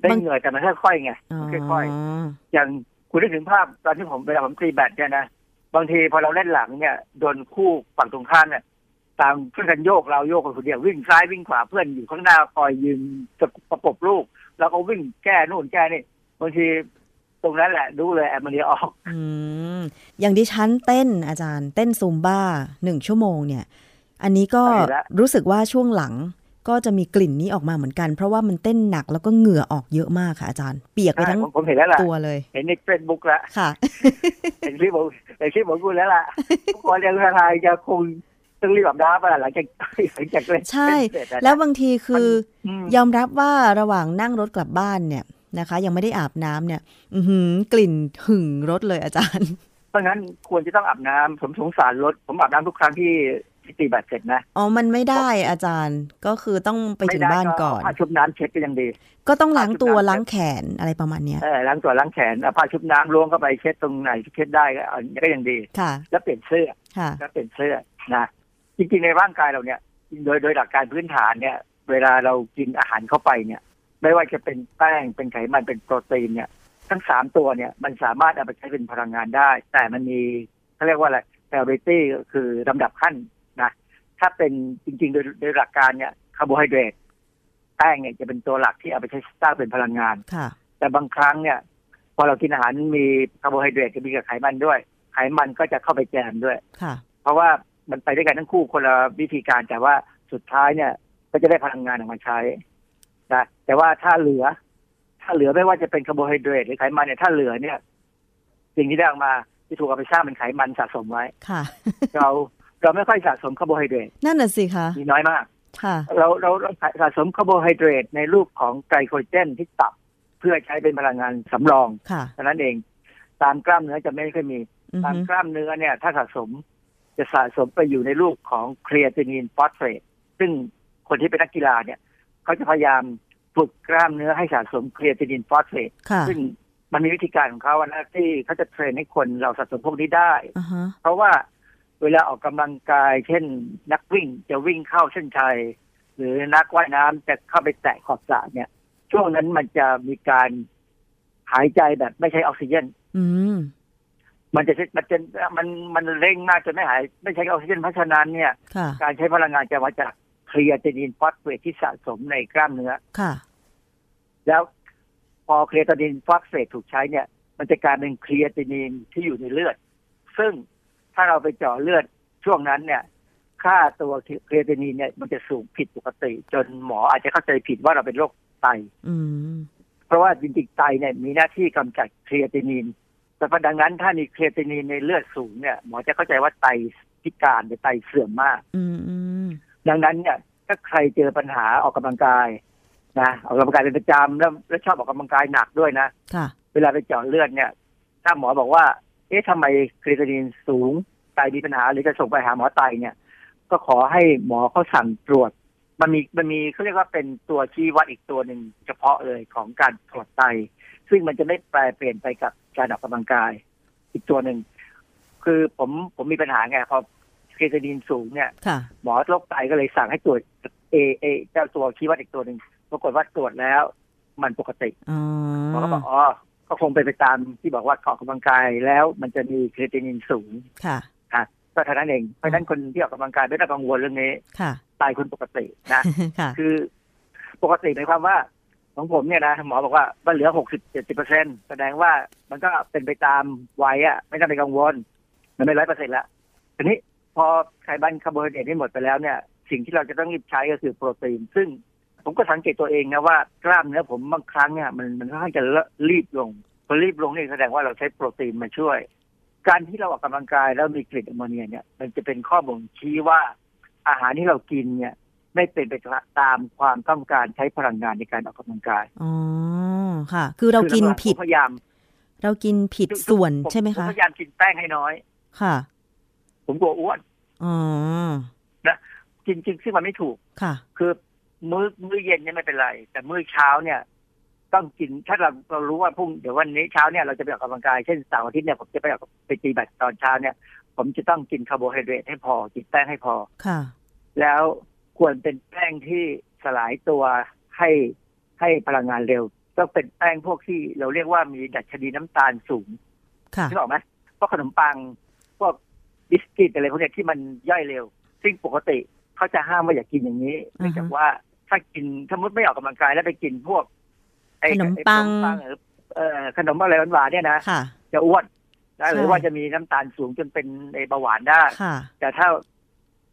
Speaker 9: ได้
Speaker 2: บาง
Speaker 9: เหงื่อแต่มันค่อยๆไง
Speaker 2: อ๋อ
Speaker 9: มันค่อยๆอย่างคุณได้ถึงภาพตอนที่ผมเวลาผมตีแบดเนี่ยนะบางทีพอเราเล่นหลังเนี่ยโดนคู่ฝั่งตรงข้ามเนี่ยตามเพื่อนกันโยกเราโยกคนเดียววิ่งซ้ายวิ่งขวาเพื่อนอยู่ข้างหน้าคอยยืนจะประกบลูก แล้วก็วิ่งแก้นู่นแก้นี่บางที ตรงนั้นแหละดูเลยแอมโมเนียออก
Speaker 2: อืมอย่างดิฉันเต้นอาจารย์เต้นซูมบ้าหนึ่งชั่วโมงเนี่ย อันนี้ก็
Speaker 9: ใช่แล้ว
Speaker 2: รู้สึกว่าช่วงหลังก็จะมีกลิ่นนี้ออกมาเหมือนกัน เพราะว่ามันเต้นหนักแล้วก็เหงื่อออกเยอะมากค่ะอาจารย์ เปียกไปทั้ง
Speaker 9: ผมผมเห็นแล้วล่ะ
Speaker 2: ตัวเลย
Speaker 9: เห็นในเฟซบุ๊กละ
Speaker 2: ค่ะ
Speaker 9: เห็นคลิปผมเห็นคลิปผมพูดแล้วล่ะทุกคนยังทายจะคงต้องรีบอาบน้ำไปหลังจากหลังจากเล่น
Speaker 2: ใช่
Speaker 9: เสร็จอะนะ
Speaker 2: แล้วบางทีคือ
Speaker 9: อืม
Speaker 2: ยอมรับว่าระหว่างนั่งรถกลับบ้านเนี่ย นะคะ ยังไม่ได้อาบน้ำเนี่ย อือหือกลิ่นหึ่งรถเลยอาจารย์
Speaker 9: เพราะงั้นควรจะต้องอาบน้ำผมสงสารรถ ผมอาบน้ำทุกครั้งที่ที่ตีแบตเสร็จนะ
Speaker 2: อ๋อ มันไม่ได้อาจารย์ ก็คือต้องไปถึงบ้านก่อน
Speaker 9: ไม่ได้ผ้าชุบน้ำเช็ดก็ยังดี
Speaker 2: ก็ต้องล้างตัว
Speaker 9: ผ้าชุบน้ำ
Speaker 2: ล้างแขนอะไรประมาณเนี้ย
Speaker 9: เออล้างตัวล้างแขนเอาผ้าชุบน้ำล้วงเข้าไปเช็ดตรงไหนที่เช็ดได้ก็เอาก็ยังดี
Speaker 2: ค่ะ
Speaker 9: แล้วเปลี่ยนเสื้อ
Speaker 2: ค่ะ
Speaker 9: แล้วเปลี่ยนเสื้อนะ จริงๆในร่างกายเราเนี่ย โดยโดยหลักการพื้นฐานเนี่ย เวลาเรากินอาหารเข้าไปเนี่ย ไม่ว่าจะเป็นแป้งเป็นไขมันเป็นโปรตีนเนี่ยทั้งสามตัวเนี่ยมันสามารถเอาไปใช้เป็นพลังงานได้ แต่มันมีเขาเรียกว่าอะไร priority ก็คือลำดับขั้นนะถ้าเป็นจริงๆ โดยโดยหลักการเนี่ยคาร์โบไฮเดรตแป้งเนี่ยจะเป็นตัวหลักที่เอาไปใช้สร้างเป็นพลังงาน
Speaker 2: ค่ะ
Speaker 9: แต่บางครั้งเนี่ยพอเรากินอาหารมีคาร์โบไฮเดรตจะมีกับไขมันด้วย ไขมันก็จะเข้าไปแจมด้วย
Speaker 2: ค่ะ
Speaker 9: เพราะว่ามันไปด้วยกันทั้งคู่คนละวิธีการแต่ว่าสุดท้ายเนี่ย ก็จะได้พลังงานออกมาใช้ นะแต่ว่าถ้าเหลือ ถ้าเหลือไม่ว่าจะเป็นคาร์โบไฮเดรตหรือไขมันเนี่ยถ้าเหลือเนี่ย สิ่งที่ได้ออกมาที่ถูกเอาไปสร้างเป็นไขมันสะสมไว้
Speaker 2: ค่ะ
Speaker 9: เราเราไม่ค่อยสะสมคาร์โบไฮเดรต
Speaker 2: นั่นน่ะสิคะ
Speaker 9: มีน้อยมาก
Speaker 2: ค่ะ
Speaker 9: เราเราเราสะสมคาร์โบไฮเดรตในรูปของไกลโคเจนที่ตับ เพื่อใช้เป็นพลังงานสำรอง
Speaker 2: ค่ะ
Speaker 9: เท่านั้นเอง ตามกล้ามเนื้อจะไม่ค่อยมี
Speaker 2: อือ
Speaker 9: ตาม
Speaker 2: ฮึ
Speaker 9: กล้ามเนื้อเนี่ย ถ้าสะสมจะสะสมไปอยู่ในรูปของครีเอตินินฟอสเฟตซึ่งคนที่เป็นนักกีฬาเนี่ย เขาจะพยายามฝึกกล้ามเนื้อให้สะสมครีเอตินินฟอสเฟต
Speaker 2: ค่ะ
Speaker 9: ซึ่งมันมีวิธีการของเขาอะนะที่เขาจะเทรนให้คนเราสะสมพวกนี้ได้
Speaker 2: อ่าฮะ
Speaker 9: เพราะว่าเวลาออกกำลังกาย เช่น นักวิ่งจะวิ่งเข้าเส้นชัย หรือนักว่ายน้ำจะเข้าไปแตะขอบสระเนี่ย ช่วงนั้นมันจะมีการหายใจแบบไม่ใช้ออกซิเจน
Speaker 2: อืม
Speaker 9: มันจะมันจะมันมันเร่งมากจนไม่หาย ไม่ใช้ออกซิเจนเพราะฉะนั้นเนี่ย
Speaker 2: ค่ะ
Speaker 9: การใช้พลังงานจะมาจากเครียตินินฟอสเฟตที่สะสมในกล้ามเนื้อ
Speaker 2: ค่ะ
Speaker 9: แล้วพอเครียตินินฟอสเฟตถูกใช้เนี่ย มันจะกลายเป็นเครียตินินที่อยู่ในเลือด ซึ่งถ้าเราไปเจาะเลือดช่วงนั้นเนี่ย ค่าตัวเครียตินินเนี่ย มันจะสูงผิดปกติ จนหมออาจจะเข้าใจผิดว่าเราเป็นโรคไต
Speaker 2: อืม
Speaker 9: เพราะว่าจริงๆไตเนี่ยมีหน้าที่กำจัดเครียตินินแต่พอดังนั้นถ้ามีเครียตินินในเลือดสูงเนี่ยหมอจะเข้าใจว่าไตพิการหรือไตเสื่อมมาก
Speaker 2: อืมอืม
Speaker 9: ดังนั้นเนี่ยถ้าใครเจอปัญหาออกกำลังกายนะออกกำลังกายเป็นประจำแล้วแล้วชอบออกกำลังกายหนักด้วยนะ
Speaker 2: ค่ะ
Speaker 9: เวลาไปเจาะเลือดเนี่ย ถ้าหมอบอกว่า เอ๊ะทำไมครีเอตินินสูงไตมีปัญหา หรือจะส่งไปหาหมอไตเนี่ย ก็ขอให้หมอเขาสั่งตรวจ มันมีมันมีเขาเรียกว่าเป็นตัวชี้วัดอีกตัวหนึ่งเฉพาะเลยของการตรวจไต ซึ่งมันจะไม่แปรเปลี่ยนไปกับการออกกำลังกาย อีกตัวหนึ่งคือผมผมมีปัญหาไงพอครี เอตินินสูงเนี่ย
Speaker 2: ค่ะ
Speaker 9: หมอโรคไตก็เลยสั่งให้ตรวจเอเอเจ้าตัวชี้วัดอีกตัวหนึ่งปรากฏว่าตรวจแล้วมันปกติ
Speaker 2: อ๋อ
Speaker 9: หมอก็บอกอ๋อก็คงไปนไปตามที่บอกว่าออกกำลังกายแล้วมันจะมีครีเอตินินสูง
Speaker 2: ค่ะ
Speaker 9: ค่ะก็เท่านั้นเอง เพราะฉะนั้นคนที่ออกกำลังกายไม่ต้องกังวลเรื่องนี้
Speaker 2: ค่ะ
Speaker 9: ตายคนปกตินะ
Speaker 2: ค่ะ
Speaker 9: คือปกติหมายความว่า ของผมเนี่ยนะหมอบอกว่ามันเหลือหกสิบเจ็ดสิบเปอร์เซ็นแสดงว่ามันก็เป็นไปตามวัยอะไม่ต้องไปกังวล มันไม่ร้อยเปอร์เซ็นต์ละทีนี้ พอไขมันคาร์โบไฮเดรตนี่หมดไปแล้วเนี่ยสิ่งที่เราจะต้องรีบใช้ก็คือโปรตีน ซึ่งผมก็สังเกตตัวเองนะว่ากล้ามเนื้อผมบางครั้งเนี่ยมันมันค่อนข้างจะลีบลงพอลีบลงนี่แสดงว่าเราใช้โปรตีนมาช่วย การที่เราออกกำลังกายแล้วมีกลิ่นแอมโมเนียเนี่ย มันจะเป็นข้อบ่งชี้ว่าอาหารที่เรากินเนี่ย ไม่เป็นไปตามความต้องการใช้พลังงานในการออกกำลังกาย
Speaker 2: อ๋อค่ะ คือเรากินผิด
Speaker 9: ผมพยายาม
Speaker 2: เรากินผิดส่วนใช่ไหม
Speaker 9: ผ
Speaker 2: คะ
Speaker 9: พยายามกินแป้งให้น้อย
Speaker 2: ค่ะ
Speaker 9: ผมกลัวอ้วน
Speaker 2: อ๋อ
Speaker 9: กินจริงซึ่งมันไม่ถูก
Speaker 2: ค่ะ
Speaker 9: คือมื้อมื้อเย็นเนี่ยไม่เป็นไร แต่มื้อเช้าเนี่ย ต้องกินถ้าเราเรารู้ว่าพรุ่งเดี๋ยววันนี้เช้าเนี่ยเราจะไปออกกำลังกายเช่นเสาร์อาทิตย์เนี่ยผมจะไปออกไปตีแบดตอนเช้าเนี่ย ผมจะต้องกินคาร์โบไฮเดรตให้พอกินแป้งให้พอ
Speaker 2: ค่ะ
Speaker 9: แล้วควรเป็นแป้งที่สลายตัวให้ให้พลังงานเร็วต้องเป็นแป้งพวกที่เราเรียกว่ามีดัชนีน้ำตาลสูง
Speaker 2: ค่ะ
Speaker 9: นึกออกไหมพวกขนมปังพวก บิสกิตอะไรพวกเนี้ยที่มันย่อยเร็ว ซึ่งปกติเขาจะห้ามว่าอย่ากินอย่างนี้เนื่องจากว่าถ้ากินสมมติไม่ออกกำลังกายแล้วไปกินพวกไอ้
Speaker 2: ขนมปัง
Speaker 9: ไอ้ขนมปังหรือเอ่อขนมอะไรหวานๆเนี่ยนะ
Speaker 2: ค่ะ
Speaker 9: จะอ้วนนะหรือ
Speaker 2: ใช่
Speaker 9: ว่าจะมีน้ำตาลสูงจนเป็นไอ้เบาหวานได้
Speaker 2: ค่ะ
Speaker 9: แต่ถ้า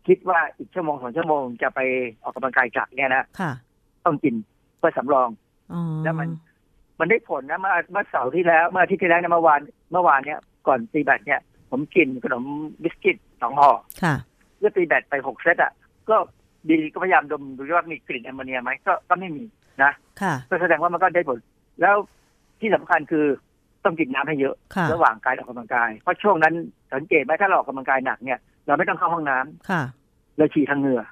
Speaker 9: คิดว่าอีกชั่วโมงสองชั่วโมงจะไปออกกำลังกายกลับเนี่ยนะ
Speaker 2: ค่ะ
Speaker 9: ต้องกินเพื่อสำรอง
Speaker 2: อ๋อ
Speaker 9: แล้วมัน มันได้ผลนะเมื่อเมื่อเสาร์ที่แล้ว เมื่ออาทิตย์ที่แล้วเนยเมื่อวานเมื่อวานเนี้ยก่อนตีแบตเนี่ย ผมกินขนมบิสกิตสองห่อ
Speaker 2: ค่ะ
Speaker 9: เพื่อตีแบตไปหกเซตอะ ก็ดีก็พยายามดมดูว่ามีกลิ่นแอมโมเนียไหมก็ก็ไม่มีนะ
Speaker 2: ค่ะ
Speaker 9: ก็แสดงว่ามันก็ได้ผล แล้วที่สำคัญคือต้องกินน้ำให้เยอะ
Speaker 2: ค่ะ
Speaker 9: ระหว่างการออกกำลังกาย เพราะช่วงนั้นสังเกตไหมถ้าเราออกกำลังกายหนักเนี่ย เราไม่ต้องเข้าห้องน้ำ
Speaker 2: ค่ะ
Speaker 9: เราฉี่ทางเหงื่อ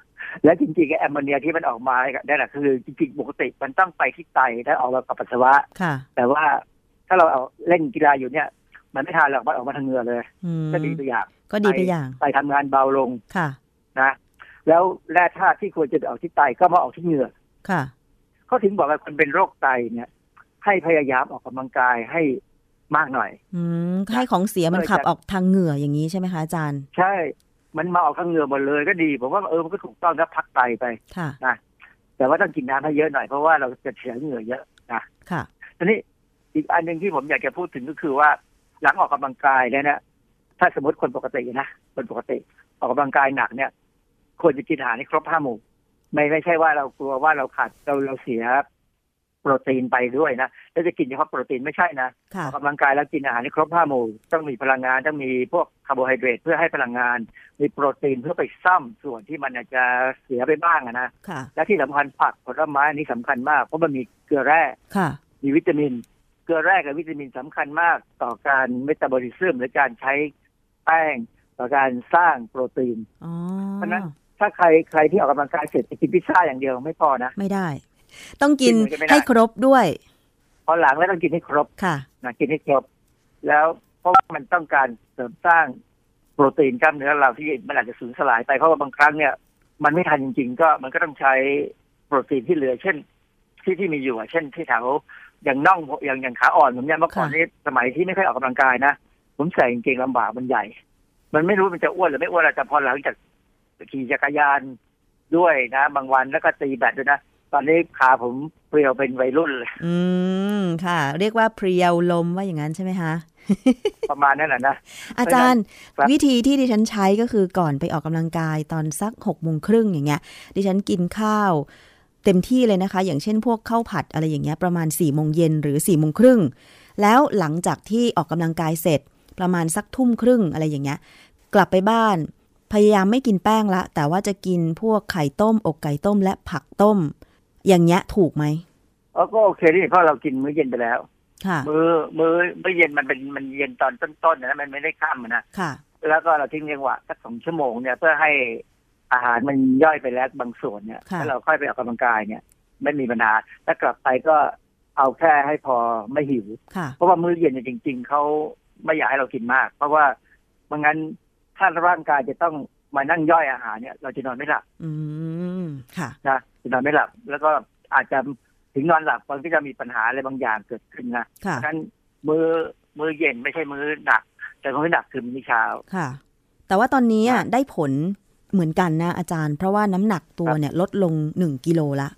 Speaker 9: และจริงๆไอ้แอมโมเนียที่มันออกมาได้แหละคือจริงๆปกติมันต้องไปที่ไตแล้วออกมากับปัสสาวะ
Speaker 2: ค่ะ
Speaker 9: แต่ว่าถ้าเราเอาเล่นกีฬาอยู่เนี่ย มันไม่ทานหรอกมันออกมาทางเหงื่อเลย
Speaker 2: อืม
Speaker 9: ก็ดีไปอย่าง
Speaker 2: ก็ดีไปอย่าง
Speaker 9: ไปทำงานเบาลง
Speaker 2: ค่ะ
Speaker 9: นะ แล้วแร่ธาตุที่ควรจะออกที่ไตก็มาออกที่เหงื่อ
Speaker 2: ค่ะ
Speaker 9: เขาถึงบอกว่าคนเป็นโรคไตเนี่ย ให้พยายามออกกำลังกายให้มากหน่อย
Speaker 2: อืมให้ของเสียมัน
Speaker 9: เออ
Speaker 2: ขับ
Speaker 9: จะ
Speaker 2: ออกทางเหงื่ออย่างนี้ใช่ไหมคะอาจารย์
Speaker 9: ใช่ มันมาออกทางเหงื่อหมดเลยก็ดีผมว่าเออมันก็ถูกต้องถ้าพักไตไป
Speaker 2: ค่ะ
Speaker 9: นะแต่ว่าต้องกินน้ำให้เยอะหน่อยเพราะว่าเราจะเสียเหงื่อเยอะนะ
Speaker 2: ค่ะ
Speaker 9: ทีนี้อีกอันหนึ่งที่ผมอยากจะพูดถึงก็คือว่า หลังออกกำลังกายเนี่ยนะถ้าสมมติคนปกตินะคนปกติ ออกกำลังกายหนักเนี่ย ควรจะกินอาหารให้ครบห้าหมู่ ไม่ไม่ใช่ว่าเรากลัวว่าเราขาดเราเราเสียโปรตีนไปด้วยนะแล้วจะกินเฉพาะโปรตีนไม่ใช่นะ
Speaker 2: ค่ะ
Speaker 9: ออกกำลังกายแล้วกินอาหารให้ครบห้าหมู่ ต้องมีพลังงานต้องมีพวกคาร์โบไฮเดรตเพื่อให้พลังงาน มีโปรตีนเพื่อไปซ่อมส่วนที่มันอาจจะเสียไปบ้างอะนะ
Speaker 2: ค่ะ
Speaker 9: และที่สำคัญผักผลไม้อันนี้สำคัญมาก เพราะมันมีเกลือแร่
Speaker 2: ค่ะ
Speaker 9: มีวิตามิน เกลือแร่กับวิตามินสำคัญมากต่อการเมตาบอลิซึมหรือการใช้แป้งต่อการสร้างโปรตีน
Speaker 2: อ๋อ
Speaker 9: เพราะฉะนั้นถ้าใครใครที่ออกกำลังกายเสร็จจะกินพิซซ่าอย่างเดียวไม่พอนะ
Speaker 2: ไม่ได้ ต้องกิน
Speaker 9: กินเหมือนกันไม่ได้
Speaker 2: ให้ครบด้วย
Speaker 9: พอหลังแล้วต้องกินให้ครบ
Speaker 2: ค่ะ
Speaker 9: นะกินให้ครบ แล้วเพราะว่ามันต้องการเสริมสร้างโปรตีนกล้ามเนื้อเราที่มันอาจจะสูญสลายไปเพราะว่าบางครั้งเนี่ย มันไม่ทันจริง ๆ ก็มันก็ต้องใช้โปรตีนที่เหลือ เช่น ที่ที่มีอยู่อะเช่นที่แถว อย่างน่องอย่างอย่างขาอ่อนผมเนี่ยเมื่อก่อน
Speaker 2: ค่ะ
Speaker 9: นี้สมัยที่ไม่ค่อยออกกำลังกายนะผมใส่กางเกงลำบากมันใหญ่ มันไม่รู้มันจะอ้วนหรือไม่อ้วนอะแต่พอหลังจากขี่จักรยานด้วยนะ บางวันแล้วก็ตีแบดด้วยนะตอนนี้ขาผมเปรียวเป็นวัยรุ่นเลย
Speaker 2: อืมค่ะ เรียกว่าเพรียวลมว่าอย่างนั้นใช่ไหมคะ
Speaker 9: ประมาณนั้นแหละนะ
Speaker 2: อาจารย์
Speaker 9: ครับ
Speaker 2: วิธีที่ดิฉันใช้ก็คือก่อนไปออกกำลังกายตอนสักหกโมงครึ่งอย่างเงี้ย ดิฉันกินข้าว เต็มที่เลยนะคะ อย่างเช่นพวกข้าวผัดอะไรอย่างเงี้ยประมาณ4ี่โมงเย็นหรือ4ี่โมงครึ่งแล้วหลังจากที่ออกกำลังกายเสร็จ ประมาณสักทุ่มครึ่งอะไรอย่างเงี้ยกลับไปบ้าน พยายามไม่กินแป้งละ แต่ว่าจะกินพวกไข่ต้ม อกไก่ต้มและผักต้ม อย่างเงี้ยถูกไหม
Speaker 9: เออก็โอเคนี่เพราะเรากินมื้อเย็นไปแล้ว
Speaker 2: ค่ะ
Speaker 9: มือมือมื้อเย็นมันเป็นมันเย็นตอนต้นๆนะมันไม่ได้ข้ามอะนะ
Speaker 2: ค่ะ
Speaker 9: แล้วก็เราทิ้งจังหวะสักสองชั่วโมงเนี่ยเพื่อให้ อาหารมันย่อยไปแล้วบางส่วนเนี่ย
Speaker 2: ค่ะ
Speaker 9: แล้วเราค่อยไปออกกำลังกายเนี่ย ไม่มีปัญหาถ้ากลับไปก็เอาแค่ให้พอไม่หิว
Speaker 2: ค่ะ
Speaker 9: เพราะว่ามื้อเย็นเนี่ยจริง ๆเขาไม่อยากให้เรากินมาก เพราะว่าไม่งั้นถ้าร่างกายจะต้องมานั่งย่อยอาหารเนี่ย เราจะนอนไม่หลับ
Speaker 2: อืมค่ะ
Speaker 9: นะจะนอนไม่หลับ แล้วก็อาจจะถึงนอนหลับมันก็จะมีปัญหาอะไรบางอย่างเกิดขึ้นนะ
Speaker 2: ค่ะ
Speaker 9: เพราะฉะนั้นมือมือเย็นไม่ใช่มือหนัก แต่มื้อหนักคือมื้อเช้า
Speaker 2: ค่ะ แต่ว่าตอนนี้
Speaker 9: ครั
Speaker 2: อะ
Speaker 9: บ
Speaker 2: ได้ผล เหมือนกันนะอาจารย์ เพราะว่าน้ำหนักตัว
Speaker 9: ครับ
Speaker 2: เนี่ยลดลงหนึ่งกิโลละ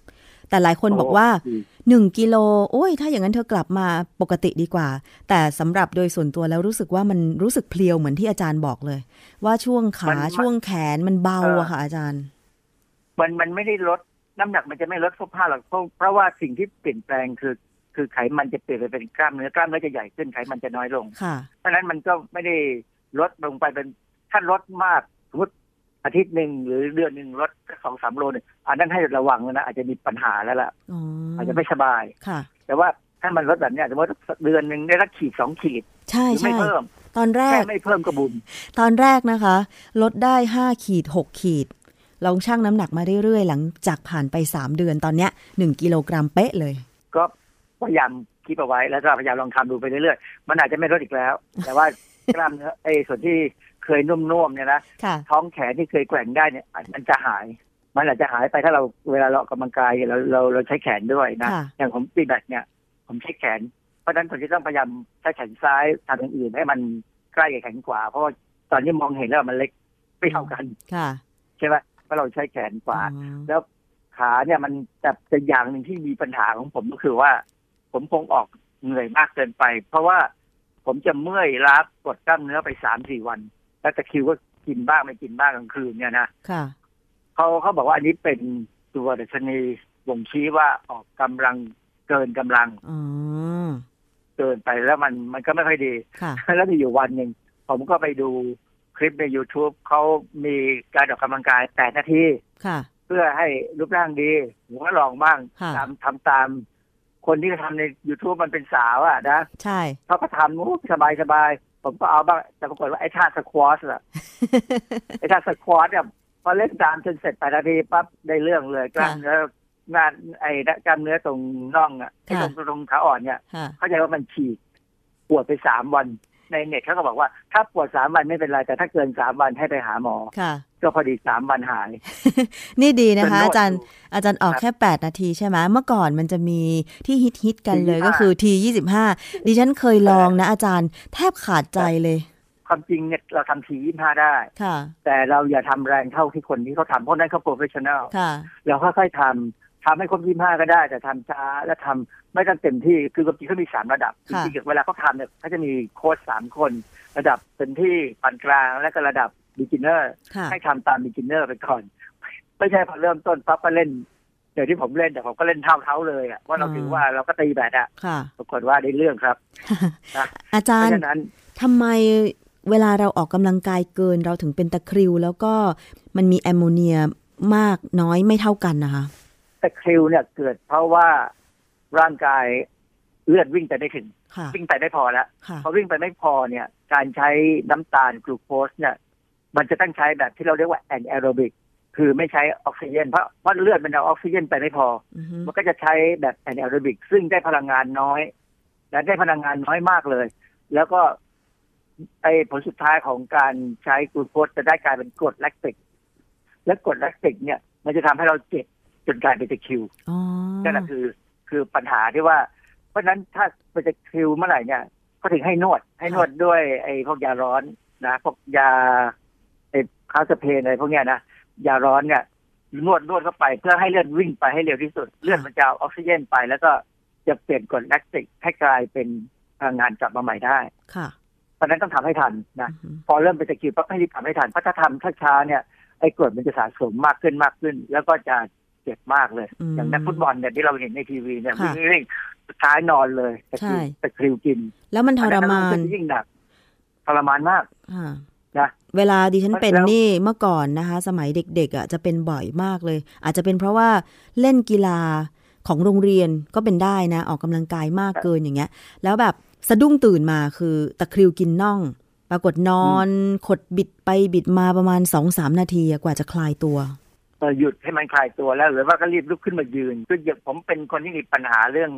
Speaker 2: แต่หลายคนบอกว่า
Speaker 9: โอ้
Speaker 2: หนึ่งกิโลโอ้ย ถ้าอย่างนั้นเธอกลับมาปกติดีกว่า แต่สำหรับโดยส่วนตัวแล้วรู้สึกว่ามันรู้สึกเพลียวเหมือนที่อาจารย์บอกเลย ว่าช่วงขา
Speaker 9: มัน
Speaker 2: ช่วงแขนมันเบา
Speaker 9: เอออ
Speaker 2: อะค่ะอาจารย์
Speaker 9: มันมันไม่ได้ลดน้ำหนักมันจะไม่ลดเสื้อผ้าหรอกเพราะเพราะว่าสิ่งที่เปลี่ยนแปลงคือคือไขมันจะเปลี่ยนไปเป็นกล้ามเนื้อกล้ามเนื้อจะใหญ่ขึ้นไขมันจะน้อยลง
Speaker 2: ค่ะ
Speaker 9: เพราะฉะนั้นมันก็ไม่ได้ลดลงไปเป็นถ้าลดมากสมมติ อาทิตย์หนึ่งหรือเดือนหนึ่งลดสองสามโลเนี่ยอันนั้นให้ระวังนะอาจจะมีปัญหาแล้วล่ะ
Speaker 2: อ๋อ
Speaker 9: อาจจะไม่สบาย
Speaker 2: ค่ะ
Speaker 9: แต่ว่าถ้ามันลดแบบเนี้ยสมมติเดือนหนึ่งได้สักขีดสองขีด
Speaker 2: ใช่
Speaker 9: หรือไม่
Speaker 2: ใช่
Speaker 9: เพิ่ม
Speaker 2: ตอนแร
Speaker 9: แค่
Speaker 2: ก
Speaker 9: ไม่เพิ่มก็บุญ
Speaker 2: ตอนแรกนะคะ ลดได้ห้าขีดหกขีดลองชั่งน้ำหนักมาเรื่อยๆ หลังจากผ่านไปสามเดือนตอนเนี้ยหนึ่งกิโลกรัมเป๊ะเลย
Speaker 9: ก็พยายามคิดเอาไว้แล้วก็พยายามลองทำดูไปเรื่อยๆ มันอาจจะไม่ลดอีกแล้ว แต่ว่ากล้ามเนื้อไอ้ส่วนที่ เคยนุ่มๆเนี่ยนะ
Speaker 2: ค่ะ
Speaker 9: ท้องแขนที่เคยแกว่งได้เนี่ยมันจะหาย มันอาจจะหายไปถ้าเราเวลาเราออกกำลังกายเราเราเราใช้แขนด้วยนะ
Speaker 2: ค่ะ
Speaker 9: อย่างผมตีแบตเนี่ย ผมใช้แขน เพราะฉะนั้นผมจะต้องพยายามใช้แขนซ้ายทำอย่างอื่นให้มันใกล้กับแขนขวา เพราะว่าตอนนี้มองเห็นแล้วมันเล็กไม่เท่ากัน
Speaker 2: ค่ะ
Speaker 9: ใช่ไหมเพราะเราใช้แขนขวา
Speaker 2: อ๋อ
Speaker 9: แล้วขาเนี่ยมันแต่แต่อย่างหนึ่งที่มีปัญหาของผมก็คือว่า ผมคงออกเหนื่อยมากเกินไป เพราะว่าผมจะเมื่อยล้ากดกล้ามเนื้อไปสามสี่วัน แล้วตะคริวก็กินบ้างไม่กินบ้างกลางคืนเนี่ยนะ
Speaker 2: ค่ะ
Speaker 9: เขาเขาบอกว่าอันนี้เป็นตัวดัชนีบ่งชี้ว่าออกกำลังเกินกำลัง
Speaker 2: อ๋อ
Speaker 9: เกินไปแล้วมันมันก็ไม่ค่อยดี
Speaker 2: ค่ะ
Speaker 9: แล้วมีอยู่วันหนึ่งผมก็ไปดูคลิปใน YouTube เขามีการออกกำลังกายแปดนาที
Speaker 2: ค่ะ
Speaker 9: เพื่อให้รูปร่างดีผมก็ลองบ้าง
Speaker 2: ค่ะ
Speaker 9: ตามทำตาม คนที่ทำใน youtube มันเป็นสาวอะนะ
Speaker 2: ใช่
Speaker 9: เขาก็ทำนู้สบายสบายๆ ผมก็เอาบ้างแต่ปรากฏว่าไอ้ท่าสควอชอะไอ้ท่าสควอชเนี่ยพอเล่นตามจนเสร็จแปดนาทีปั๊บได้เรื่องเลยกล้ามเนื้องานไอ้กล้ามเนื้อตรงน่องอะไอ้ตรงตรงขาอ่อนเนี่ย
Speaker 2: ค่ะ
Speaker 9: เข้าใจว่ามันฉีกปวดไปสามวัน ในเน็ตเขาก็บอกว่า ถ้าปวดสามวันไม่เป็นไร แต่ถ้าเกินสามวันให้ไปหาหมอ
Speaker 2: ค่ะ
Speaker 9: ก็พอดีสามวันหาย
Speaker 2: นี่ดีนะคะ
Speaker 9: จนนวด
Speaker 2: อาจารย์
Speaker 9: อยู่
Speaker 2: อาจารย์ออก
Speaker 9: ครับ
Speaker 2: แค่ 8 นาทีใช่ไหมเมื่อก่อนมันจะมีที่ฮิตฮิตๆกันเลย
Speaker 9: T25
Speaker 2: ก็คือ T25 ดิฉันเคยลองนะ อาจารย์แทบขาดใจเลย
Speaker 9: ความจริงเนี่ยเราทำ T ยี่ห้าได้
Speaker 2: ค่ะ
Speaker 9: แต่เราอย่าทำแรงเท่าที่คนที่เขาทำเพราะนั้นเขา professional
Speaker 2: ค่ะ
Speaker 9: เราค่อยๆทำ ทำให้ครบยี่ห้าก็ได้ แต่ทำช้าและทำไม่ต้องเต็มที่คือความจริงเขามีสามระดับจ
Speaker 2: ค่ะ
Speaker 9: ริงๆเวลาเขาทำเนี่ยเขาจะมีโค้ชสามคน ระดับเต็มที่ปานกลางและก็ระดับ beginner
Speaker 2: ค่ะ
Speaker 9: ให้ทำตาม beginner ไปก่อนไม่ใช่พอเริ่มต้นปั๊บก็เล่นเดี๋ยวที่ผมเล่นแต่ผมก็เล่นเท่าเท้าเลยอะว่าเรา
Speaker 2: อ่า
Speaker 9: ถือว่าเราก็ตีแบดอะ
Speaker 2: ค่ะ
Speaker 9: ปรากฏว่าได้เรื่องครับนะ
Speaker 2: อาจา
Speaker 9: เพ
Speaker 2: รย์
Speaker 9: ราะฉะนั้น
Speaker 2: ทำไมเวลาเราออกกำลังกายเกินเราถึงเป็นตะคริว แล้วก็มันมีแอมโมเนียมากน้อยไม่เท่ากันนะคะ
Speaker 9: ตะคริวเนี่ยเกิดเพราะว่าร่างกายเลือดวิ่งไปไม่ถึง
Speaker 2: ค่ะ
Speaker 9: วิ่งไปไม่พอแล้ว
Speaker 2: ค่ะ
Speaker 9: พอวิ่งไปไม่พอเนี่ย การใช้น้ำตาลกลูโคสเนี่ย มันจะต้องใช้แบบที่เราเรียกว่า anaerobic คือไม่ใช้ออกซิเจนเพราะเพราะเลือดมันเอาออกซิเจนไปไม่พอ
Speaker 2: อือฮึ
Speaker 9: มันก็จะใช้แบบ anaerobic ซึ่งได้พลังงานน้อย และได้พลังงานน้อยมากเลย แล้วก็ไอ้ผลสุดท้ายของการใช้กลูโคสจะได้กลายเป็นกรดแลคติก และกรดแลคติกเนี่ย มันจะทำให้เราเจ็บ จนกลายเป็นตะคริว
Speaker 2: อ๋อ
Speaker 9: นั่นแหละคือคือปัญหาที่ว่า เพราะฉะนั้นถ้าเป็นตะคริวเมื่อไหร่เนี่ย ก็ถึงให้นวด ให้นวดด้วยไอ้พวกยาร้อนนะพวกยาไอ้ Counterpain อะไรพวกเนี้ยนะยาร้อนเนี่ยนวดนวดเข้าไปเพื่อให้เลือดวิ่งไปให้เร็วที่สุด เลือดมันจะเอาออกซิเจนไป แล้วก็จะเปลี่ยนกรดแลคติกให้กลายเป็นพลังงานกลับมาใหม่ได้
Speaker 2: ค่ะ
Speaker 9: เพราะฉะนั้นต้องทำให้ทันนะ
Speaker 2: อือฮึ
Speaker 9: พอเริ่มเป็นตะคริวปั๊บให้รีบทำให้ทันเพราะถ้าทำช้าๆเนี่ยไอ้กรดมันจะสะสมมากขึ้นมากขึ้น แล้วก็จะ เจ็บมากเลย
Speaker 2: ม
Speaker 9: อย่างนักฟุตบอลเนี่ยที่เราเห็นในทีวีเนี่ย
Speaker 2: ค่ะ
Speaker 9: วิ่งวิ่งสุดท้ายนอนเลยตะคริว
Speaker 2: ใช่
Speaker 9: ตะคริวกิน
Speaker 2: แล้วมันทรมาน
Speaker 9: อันนั้นยิ่งหนักทรมานมาก
Speaker 2: ค่ะ
Speaker 9: นะ
Speaker 2: เวลาดิฉันเป็น
Speaker 9: แล้ว
Speaker 2: นี่เมื่อก่อนนะคะ สมัยเด็กๆอะจะเป็นบ่อยมากเลย อาจจะเป็นเพราะว่าเล่นกีฬาของโรงเรียนก็เป็นได้นะ ออกกำลังกายมากเกินอย่างเงี้ย แล้วแบบสะดุ้งตื่นมาคือตะคริวกินน่อง ปรากฏนอน ขดบิดไปบิดมาประมาณสองสามนาทีอะกว่าจะคลายตัว
Speaker 9: เออ หยุดให้มันคลายตัวแล้ว หรือว่าก็รีบลุกขึ้นมายืนคืออย่างผมเป็นคนที่มีปัญหาเรื่อง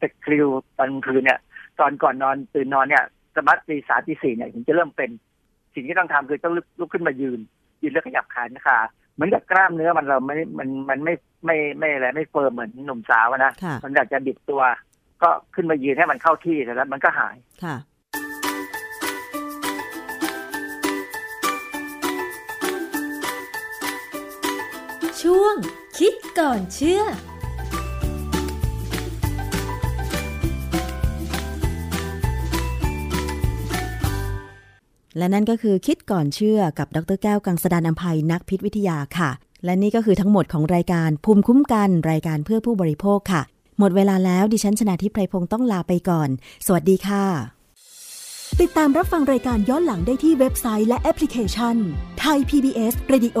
Speaker 9: ตะคริวตอนกลางคืนเนี่ย ตอนก่อนนอนตื่นนอนเนี่ยสมัติตีสามตีสี่เนี่ยถึงจะเริ่มเป็น สิ่งที่ต้องทำคือต้องลุกลุกขึ้นมายืน ยืนแล้วขยับขาขาเหมือนกับกล้ามเนื้อมันเราไม่มันมันไม่ไม่ไม่อะไรไม่เฟิร์มเหมือนหนุ่มสาวอะนะ
Speaker 2: ค่ะ
Speaker 9: มันอยากจะบิดตัว ก็ขึ้นมายืนให้มันเข้าที่แล้วมันก็หาย
Speaker 2: ค่ะ
Speaker 8: ช่วง คิดก่อนเชื่อ
Speaker 2: และนั่นก็คือคิดก่อนเชื่อกับดรแก้วกังสดานนภัยนักพิษวิทยาค่ะ และนี่ก็คือทั้งหมดของรายการภูมิคุ้มกันรายการเพื่อผู้บริโภคค่ะ หมดเวลาแล้วดิฉันชนะทิพไพรพงศ์ต้องลาไปก่อน สวัสดีค่ะ
Speaker 10: ติดตามรับฟังรายการย้อนหลังได้ที่เว็บไซต์และแอปพลิเคชันไทย PBS Radio